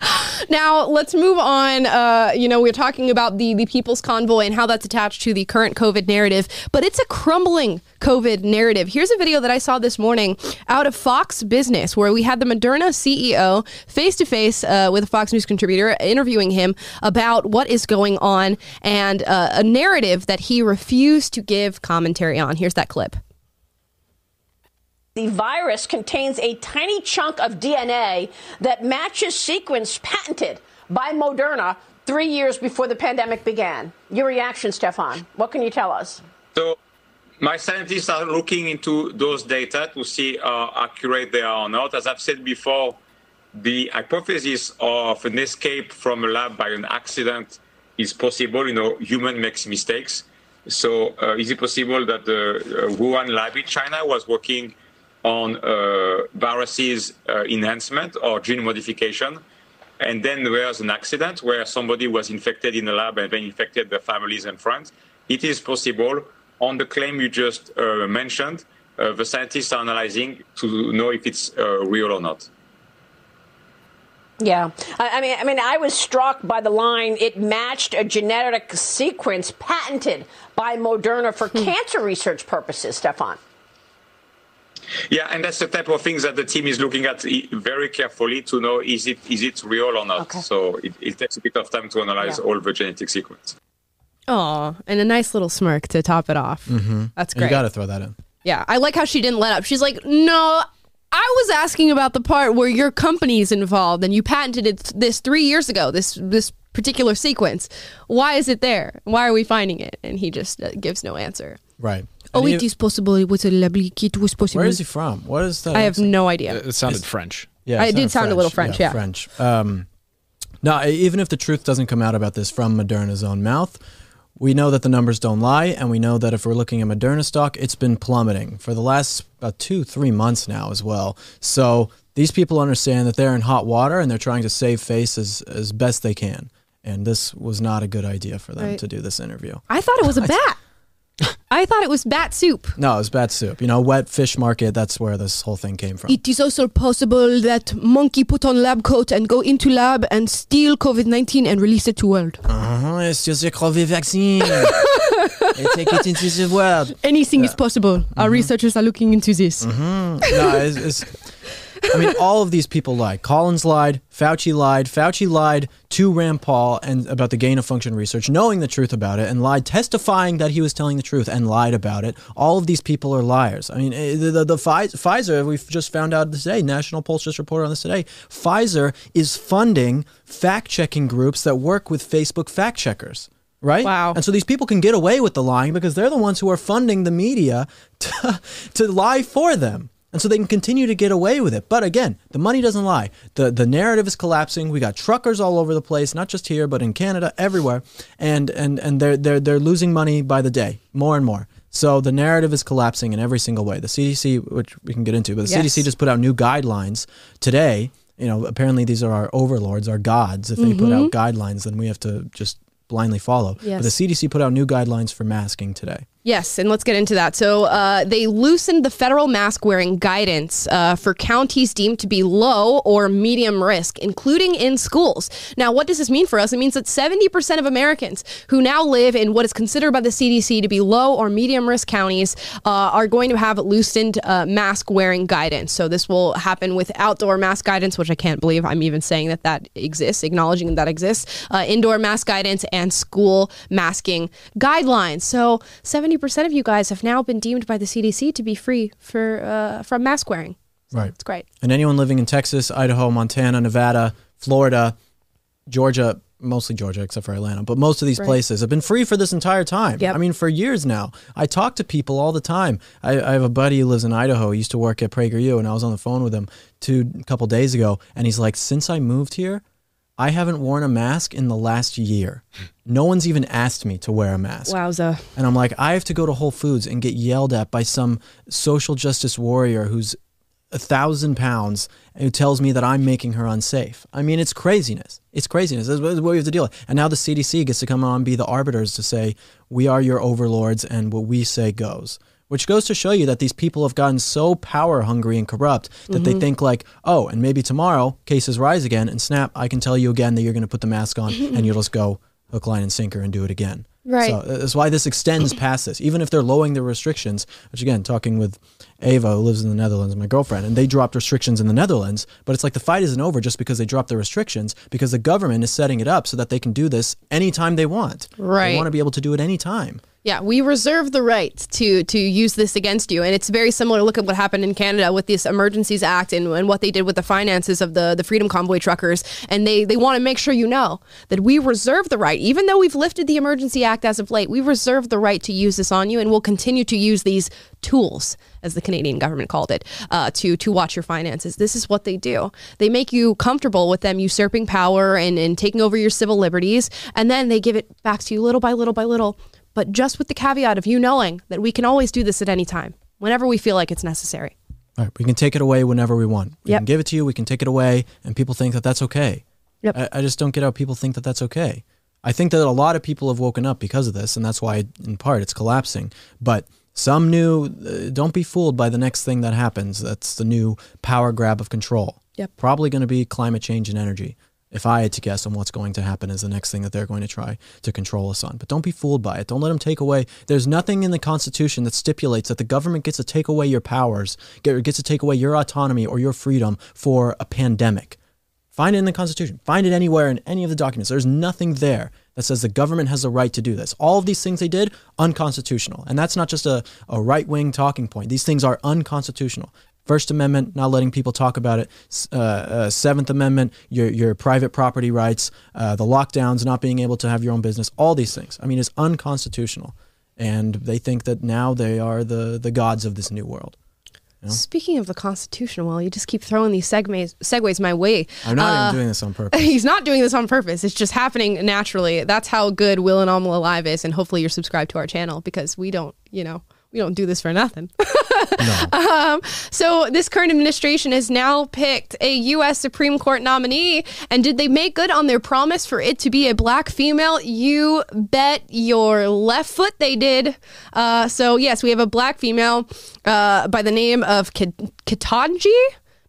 Now let's move on. Uh, you know, we're talking about the the People's Convoy and how that's attached to the current COVID narrative, but it's a crumbling COVID narrative. Here's a video that I saw this morning out of Fox Business, where we had the Moderna CEO face to face with a Fox News contributor interviewing him about what is going on and uh, a narrative that he refused to give commentary on. Here's that clip. The virus contains a tiny chunk of DNA that matches sequence patented by Moderna three years before the pandemic began. Your reaction, Stéphane? What can you tell us? So, my scientists are looking into those data to see how accurate they are or not. As I've said before, the hypothesis of an escape from a lab by an accident is possible. You know, human makes mistakes. So, uh, is it possible that the uh, Wuhan lab in China was working on uh, viruses uh, enhancement or gene modification. And then there was an accident where somebody was infected in the lab and then infected their families and friends. It is possible. On the claim you just uh, mentioned, uh, the scientists are analyzing to know if it's uh, real or not. Yeah, I mean, I mean, I was struck by the line. It matched a genetic sequence patented by Moderna for hmm. cancer research purposes. Stéphane. Yeah, and that's the type of things that the team is looking at very carefully to know is it is it real or not. Okay. So it, it, takes a bit of time to analyze yeah. all the genetic sequence. Oh, and a nice little smirk to top it off. Mm-hmm. That's great. You got to throw that in. Yeah, I like how she didn't let up. She's like, no. I was asking about the part where your company's involved and you patented it this three years ago. This this particular sequence. Why is it there? Why are we finding it? And he just uh, gives no answer. Right. Oh, it is possible. It was a lovely kit was possible. Where is he from? What is that? I have no idea. It sounded French. Yeah, it did sound a little French. Yeah, French. Um, now, even if the truth doesn't come out about this from Moderna's own mouth, we know that the numbers don't lie, and we know that if we're looking at Moderna stock, it's been plummeting for the last about two, three months now as well. So these people understand that they're in hot water and they're trying to save face as, as best they can. And this was not a good idea for them right. to do this interview. I thought it was a bat. I thought it was bat soup. No, it was bat soup. You know, wet fish market, that's where this whole thing came from. It is also possible that monkey put on lab coat and go into lab and steal COVID-19 and release it to world. Uh-huh, it's just a COVID vaccine. they take it into the world. Anything yeah. is possible. Mm-hmm. Our researchers are looking into this. Mm-hmm. No, it's, it's I mean, all of these people lied. Collins lied. Fauci lied. Fauci lied to Rand Paul and about the gain of function research, knowing the truth about it, and lied, testifying that he was telling the truth and lied about it. All of these people are liars. I mean, eh, the, the, the Pfizer, we've just found out today, National Pulse just reported on this today. Pfizer is funding fact checking groups that work with Facebook fact checkers right? Wow. And so these people can get away with the lying because they're the ones who are funding the media to, to lie for them. And so they can continue to get away with it. But again, the money doesn't lie. The the narrative is collapsing. We got truckers all over the place, not just here, but in Canada, everywhere. And and and they're they're they're losing money by the day, more and more. So the narrative is collapsing in every single way. The CDC, which we can get into, but the yes. CDC just put out new guidelines today. You know, apparently these are our overlords, our gods. If they mm-hmm. put out guidelines, then we have to just blindly follow. Yes. But the CDC put out new guidelines for masking today. Yes, and let's get into that. So uh, they loosened the federal mask wearing guidance uh, for counties deemed to be low or medium risk, including in schools. Now, what does this mean for us? It means that 70% of Americans who now live in what is considered by the CDC to be low or medium risk counties uh, are going to have loosened uh, mask wearing guidance. So this will happen with outdoor mask guidance, which I can't believe I'm even saying that that exists, acknowledging that exists, uh, indoor mask guidance, and school masking guidelines. So 70 percent of you guys have now been deemed by the CDC to be free for uh, from mask wearing. So right. It's great. And anyone living in Texas, Idaho, Montana, Nevada, Florida, Georgia, mostly Georgia except for Atlanta, but most of these right. places have been free for this entire time. Yep. I mean, for years now. I talk to people all the time. I, I, have a buddy who lives in Idaho. He used to work at PragerU, and I was on the phone with him two a couple days ago, and he's like, "Since I moved here, I haven't worn a mask in the last year. No one's even asked me to wear a mask. Wowza. And I'm like, I have to go to Whole Foods and get yelled at by some social justice warrior who's a thousand pounds and who tells me that I'm making her unsafe. I mean, it's craziness. It's craziness. That's what we have to deal with. And now the CDC gets to come on and be the arbiters to say, we are your overlords and what we say goes which goes to show you that these people have gotten so power hungry and corrupt that they Mhm. think like, oh, and maybe tomorrow cases rise again, and snap, I can tell you again that you're going to put the mask on, and you'll just go hook, line, and sinker and do it again. Right. So uh, that's why this extends past this. Even if they're lowering the restrictions, which again, talking with Ava, who lives in the Netherlands, my girlfriend, and they dropped restrictions in the Netherlands, but it's like the fight isn't over just because they dropped the restrictions, because the government is setting it up so that they can do this anytime they want. Right. They want to be able to do it anytime. Yeah, we reserve the right to to use this against you, and it's very similar. Look at what happened in Canada with this Emergencies Act and, and what they did with the finances of the the Freedom Convoy truckers, and they they want to make sure you know that we reserve the right, even though we've lifted the Emergency Act as of late, we reserve the right to use this on you, and we'll continue to use these tools, as the Canadian government called it, uh, to to watch your finances. This is what they do. They make you comfortable with them usurping power and and taking over your civil liberties, and then they give it back to you little by little by little but just with the caveat of you knowing that we can always do this at any time, whenever we feel like it's necessary. All right, we can take it away whenever we want. We Yep. can give it to you. We can take it away, and people think that that's okay. Yep. I, I just don't get how people think that that's okay. I think that a lot of people have woken up because of this, and that's why, in part, it's collapsing. But some new, uh, don't be fooled by the next thing that happens. That's the new power grab of control. Yep. Probably going to be climate change and energy. If I had to guess on what's going to happen is the next thing that they're going to try to control us on. But don't be fooled by it. Don't let them take away. There's nothing in the Constitution that stipulates that the government gets to take away your powers, get- gets to take away your autonomy or your freedom for a pandemic. Find it in the Constitution. Find it anywhere in any of the documents. There's nothing there that says the government has the right to do this. All of these things they did, unconstitutional. And that's not just a, a right wing talking point. These things are unconstitutional. First Amendment, not letting people talk about it. Uh, uh, Seventh Amendment, your, your private property rights. Uh, the lockdowns, not being able to have your own business. All these things. I mean, it's unconstitutional. And they think that now they are the, the gods of this new world. You know? Speaking of the Constitution, well, you just keep throwing these segues, segues my way. I'm not Uh, even doing this on purpose. He's not doing this on purpose. It's just happening naturally. That's how good Will and Amala Live is, and hopefully you're subscribed to our channel because we don't, you know, we don't do this for nothing. um, so this current administration has now picked a U.S. Supreme Court nominee, and did they make good on their promise for it to be a black female? You bet your left foot they did. Uh, so yes, we have a black female uh, by the name of Ket- Ketanji.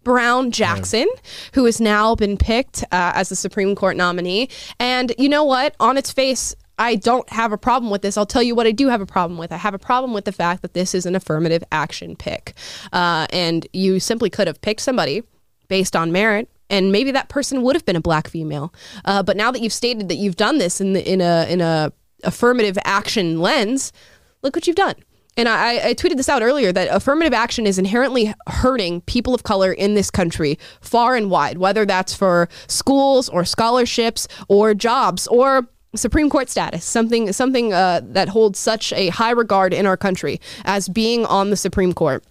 Brown Jackson, who has now been picked uh, as the Supreme Court nominee. And you know what? On its face, I don't have a problem with this. I'll tell you what I do have a problem with. I have a problem with the fact that this is an affirmative action pick. Uh, and you simply could have picked somebody based on merit. And maybe that person would have been a black female, uh, but now that you've stated that you've done this in the, in a in a affirmative action lens, look what you've done. And I, I tweeted this out earlier that affirmative action is inherently hurting people of color in this country far and wide, whether that's for schools or scholarships or jobs or Supreme Court status, something something uh, that holds such a high regard in our country as being on the Supreme Court.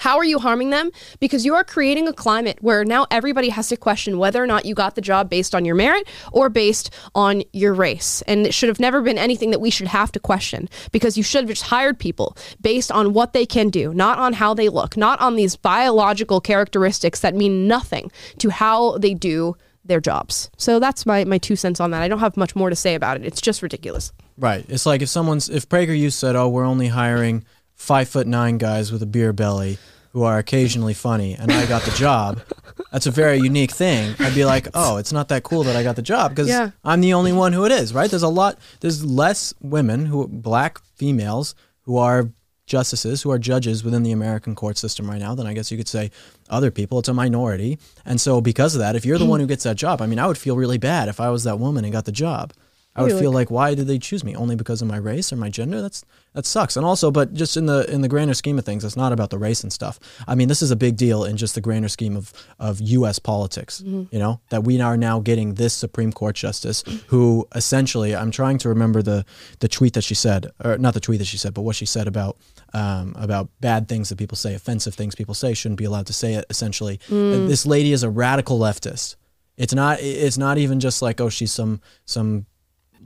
How are you harming them? Because you are creating a climate where now everybody has to question whether or not you got the job based on your merit or based on your race. And it should have never been anything that we should have to question because you should have just hired people based on what they can do, not on how they look, not on these biological characteristics that mean nothing to how they do their jobs. So that's my, my two cents on that. I don't have much more to say about it. It's just ridiculous. Right. It's like if someone's if PragerU said, "Oh, we're only hiring five foot nine guys with a beer belly who are occasionally funny," and I got the job. That's a very unique thing. I'd be like, "Oh, it's not that cool that I got the job because Yeah. I'm the only one who it is." Right? There's a lot. There's less women who black females who are justices who are judges within the American court system right now then I guess you could say other people. It's a minority. And so because of that, if you're the one who gets that job, I mean, I would feel really bad if I was that woman and got the job. I would feel like, why did they choose me? Only because of my race or my gender? That's that sucks. And also, but just in the in the grander scheme of things, it's not about the race and stuff. I mean, this is a big deal in just the grander scheme of of U.S. politics. Mhm. You know that we are now getting this Supreme Court justice, who essentially, I'm trying to remember the the tweet that she said, or not the tweet that she said, but what she said about um, about bad things that people say, offensive things people say, shouldn't be allowed to say it. Essentially, Mm. this lady is a radical leftist. It's not. It's not even just like oh, she's some some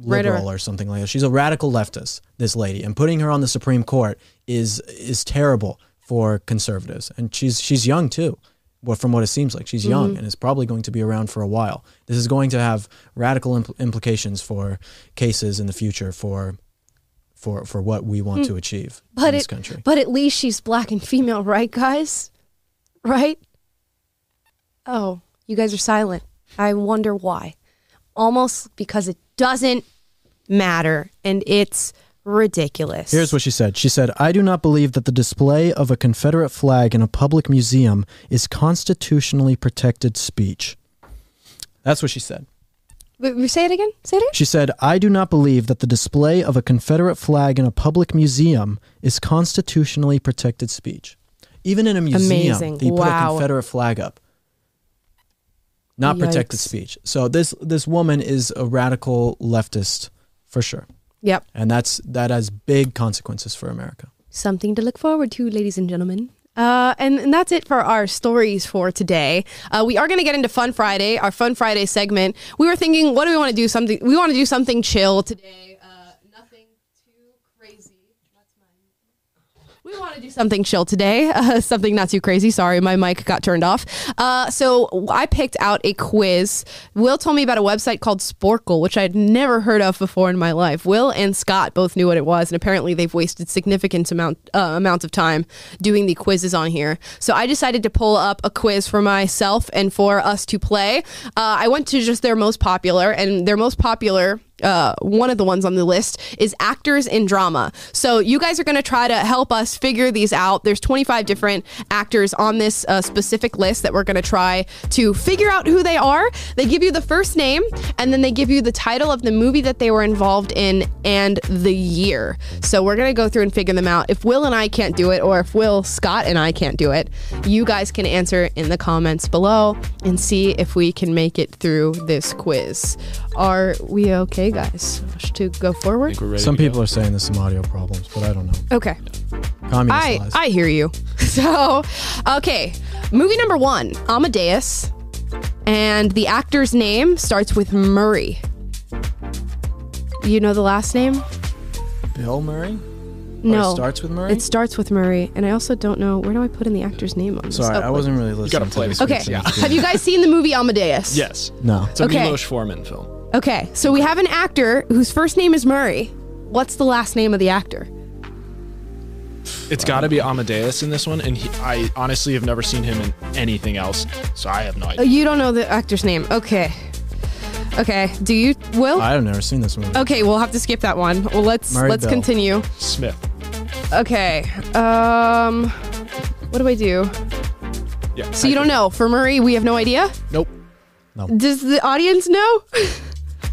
liberal right. or something like that. She's a radical leftist, this lady, and putting her on the Supreme Court is is terrible for conservatives. And she's she's young too. Well, from what it seems like, she's young Mhm. and is probably going to be around for a while. This is going to have radical impl- implications for cases in the future for for for what we want to achieve. But in this it, country. but at least she's black and female, right, guys? Right? Oh, you guys are silent. I wonder why. Almost because it doesn't matter and it's ridiculous. Here's what she said. She said, I do not believe that the display of a Confederate flag in a public museum is constitutionally protected speech. That's what she said. Wait, say it again. Say it again. She said, I do not believe that the display of a Confederate flag in a public museum is constitutionally protected speech. Even in a museum, Amazing. they put a Confederate flag up. Not protected speech. So this this woman is a radical leftist for sure. Yep. And that's that has big consequences for America. Something to look forward to, ladies and gentlemen. Uh, and, and that's it for our stories for today. Uh, we are going to get into Fun Friday, our Fun Friday segment. We were thinking, what do we want to do? Something we want to do something chill today. Uh, nothing too crazy. We want to do something chill today. Uh, something not too crazy. Sorry, my mic got turned off. Uh, so I picked out a quiz. Will told me about a website called Sporcle, which I'd never heard of before in my life. Will and Scott both knew what it was, and apparently they've wasted significant amount uh, amounts of time doing the quizzes on here. So I decided to pull up a quiz for myself and for us to play. Uh, I went to just their most popular, and their most popular uh, one of the ones on the list is actors in drama. So you guys are going to try to help us figure these out. There's 25 different actors on this uh, specific list that we're going to try to figure out who they are. They give you the first name and then they give you the title of the movie that they were involved in and the year. So we're going to go through and figure them out. If Will and I can't do it, or if Will, Scott, and I can't do it, you guys can answer in the comments below and see if we can make it through this quiz. Are we okay, guys, to go forward? Some people are saying there's some audio problems, but I don't know. Okay. Communist I, lies. I hear you. So, okay. Movie number one Amadeus. And the actor's name starts with Murray. You know the last name? Bill Murray? No. it starts with Murray? It starts with Murray. And I also don't know. Where do I put in the actor's name on this? Sorry, Oh, I wasn't really listening. gotta play to this Okay. week's Yeah. Have you guys seen the movie Amadeus? Yes. No. It's a Okay. Milos Forman film. Okay. So we have an actor whose first name is Murray. What's the last name of the actor? It's got to be Amadeus in this one, and he, I honestly have never seen him in anything else, so I have no Oh, idea. you don't know the actor's name. Okay. Okay. Do you, Will? I've never seen this movie. Okay, we'll have to skip that one. Well, let's Murray let's Bell. continue. Smith. Okay. Um, what do I do? Yeah. So you don't know. For Murray, we have no idea. Nope. Does the audience know?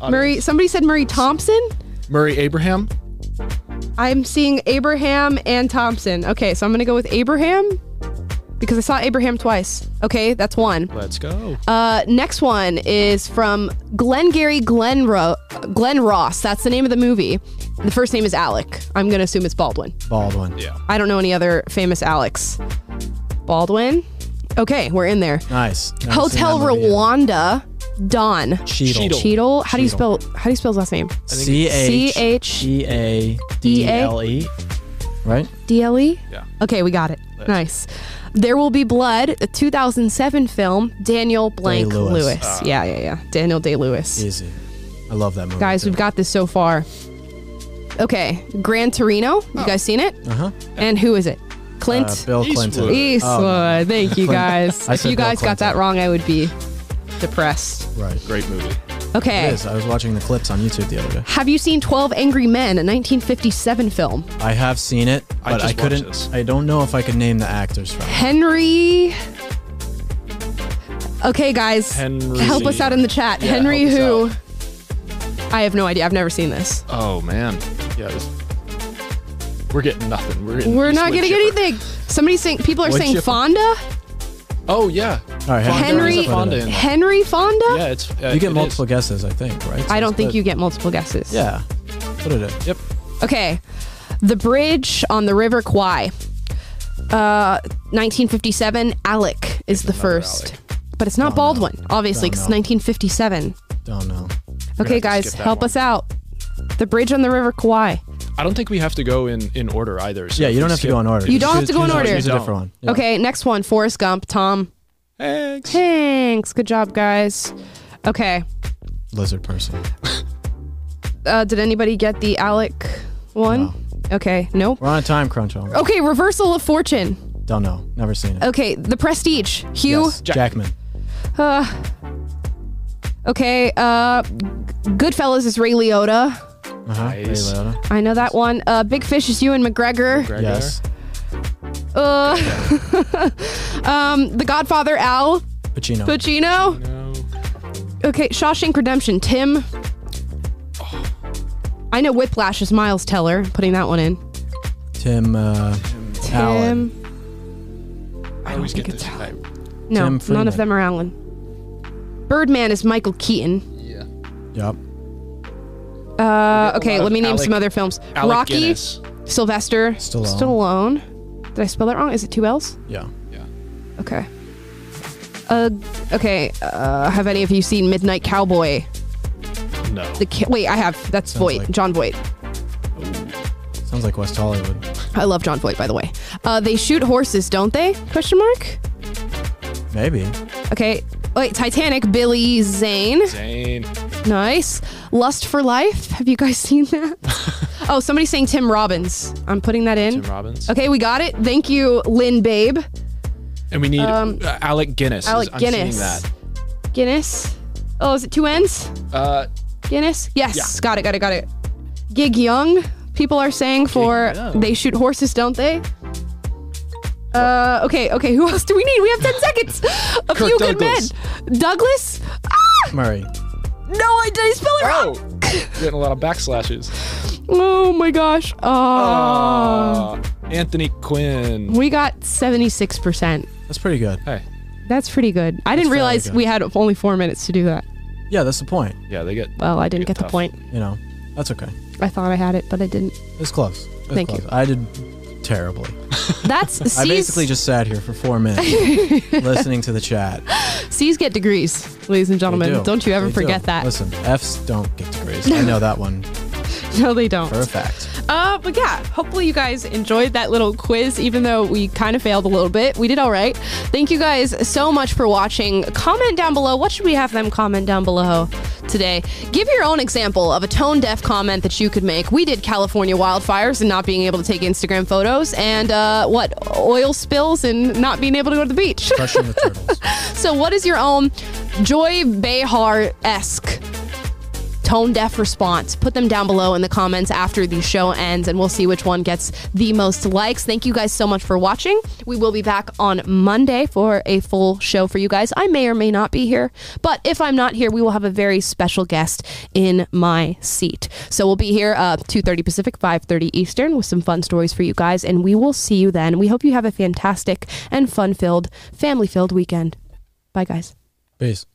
Murray. Somebody said Murray Thompson. Murray Abraham. I'm seeing Abraham and Thompson. Okay, so I'm gonna go with Abraham because I saw Abraham twice. Okay, that's one. Let's go. Uh, next one is from Glengarry Glen, Ro- Glen Ross. That's the name of the movie. The first name is Alec. I'm gonna assume it's Baldwin. Baldwin. Yeah. I don't know any other famous Alex. Baldwin. Okay, we're in there. Nice. Never seen Hotel that movie yet. Rwanda. Don. Cheadle. Cheadle. Cheadle. How do you spell? How do you spell his last name? C H C-H- E A D L E. Right? D L E. Yeah. Okay, we got it. Nice. There Will Be Blood, a 2007 film. Daniel Blank Day-Lewis. Lewis. Ah. yeah, yeah, yeah. Daniel Day Lewis. Easy. I love that movie. Guys, too. we've got this so far. Okay, Gran Torino. You guys seen it? Uh huh. And who is it? Clint Uh, Bill Clinton. Eastwood. Oh, no. Thank you guys. If you guys got that wrong, I would be depressed. Right. Great movie. Okay. It is. I was watching the clips on YouTube the other day. Have you seen 12 Angry Men, a 1957 film? I have seen it, I but just I, watched couldn't. this. I don't know if I could name the actors from it. Henry. Okay, guys. Henry. Help us out in the chat. Yeah, Henry help who? us I have no idea. I've never seen this. Oh man. Yeah. This, we're getting nothing. We're getting We're not Eastwood getting chipper. anything. Somebody's saying people are Wood saying chipper. Fonda. Oh yeah. All right, Fonda Henry- Fonda. Henry Fonda. Yeah, it's. Uh, You get it multiple is. guesses, I think, right? So I don't think good. you get multiple guesses. Yeah. Put it in. Yep. Okay. The bridge on the River Kwai. Uh, 1957. Alec is the first. Alec. But it's not Don't know. Baldwin, obviously, Don't because know. 1957. Don't know. Okay, have to guys, help one. us out. The bridge on the River Kwai. I don't think we have to go in in order either. So Yeah, you don't have to go in order. You don't have to go in order. Choose a different one. Yeah. Okay, next one. Forrest Gump. Tom. Thanks. Thanks. Good job, guys. Okay. Lizard person. Uh, did anybody get the Alec one? No. Okay, nope. We're on a time crunch. Almost. Okay, Reversal of Fortune. Don't know. Never seen it. Okay, The Prestige. Hugh. Yes, Jackman. Uh, okay, uh, Goodfellas is Ray Liotta. Uh-huh. Ray Liotta. I know that one. Uh, Big Fish is Ewan McGregor. Yes. Uh, um, The Godfather, Al Pacino. Pacino. Okay, Shawshank Redemption, Tim. I know Whiplash is Miles Teller. Putting that one in. Tim. Uh, Tim. I always get this. I, No, Tim none Freeman. of them are Alan. Birdman is Michael Keaton. Yeah. Yep. Uh, okay, let me name Alec- some other films. Alec Rocky, Guinness. Sylvester Stallone. Stallone. Did I spell that wrong? Is it two L's? Yeah. Okay. Uh, okay. Uh, have any of you seen Midnight Cowboy? No. The ki- wait, I have. That's Sounds Voight, like- Jon Voight. Sounds like West Hollywood. I love Jon Voight, by the way. Uh, they shoot horses, don't they? Question mark. Maybe. Okay. Wait, Titanic. Billy Zane. Zane. Nice. Lust for Life. Have you guys seen that? oh, somebody's saying Tim Robbins. I'm putting that in. Tim Robbins. Okay, we got it. Thank you, Lynn Babe. And we need Um, uh, Alec Guinness. Alec I'm Guinness. seeing that. Guinness. Oh, is it two N's? Uh, Guinness? Yes. Yeah. Got it, got it, got it. Gig Young, people are saying for they shoot horses, don't they? Uh, okay, okay. Who else do we need? We have 10 seconds. A Kirk few Douglas. good men. Douglas? Ah! Murray. No, I did I spell it oh, wrong. getting a lot of backslashes. Oh my gosh. Oh. Uh, Anthony Quinn. we got 76%. That's pretty good. Hey, That's pretty good. I didn't realize good. we had only four minutes to do that. Yeah, that's the point. yeah, they get. Well, I didn't Get get the point. You know, that's okay. I thought I had it, but I didn't. It's close. It's Thank close. you. I did terribly. That's I basically just sat here for four minutes listening to the chat. C's get degrees, ladies and gentlemen. do. Don't you ever They forget do. that. Listen, F's don't get degrees. I know that one No, they don't. for a fact. Uh, but yeah, hopefully you guys enjoyed that little quiz, even though we kind of failed a little bit. We did all right. Thank you guys so much for watching. Comment down below. What should we have them comment down below today? Give your own example of a tone deaf comment that you could make. We did California wildfires and not being able to take Instagram photos, and uh, what oil spills and not being able to go to the beach. Crushing the turtles. So, what is your own Joy Behar esque tone deaf response? Put them down below in the comments after the show ends, and we'll see which one gets the most likes. Thank you guys so much for watching. We will be back on Monday for a full show for you guys. I may or may not be here, but if I'm not here, we will have a very special guest in my seat. So we'll be here uh, 2:30 Pacific, 5:30 Eastern, with some fun stories for you guys, and we will see you then. We hope you have a fantastic and fun-filled, family-filled weekend. Bye, guys. Peace.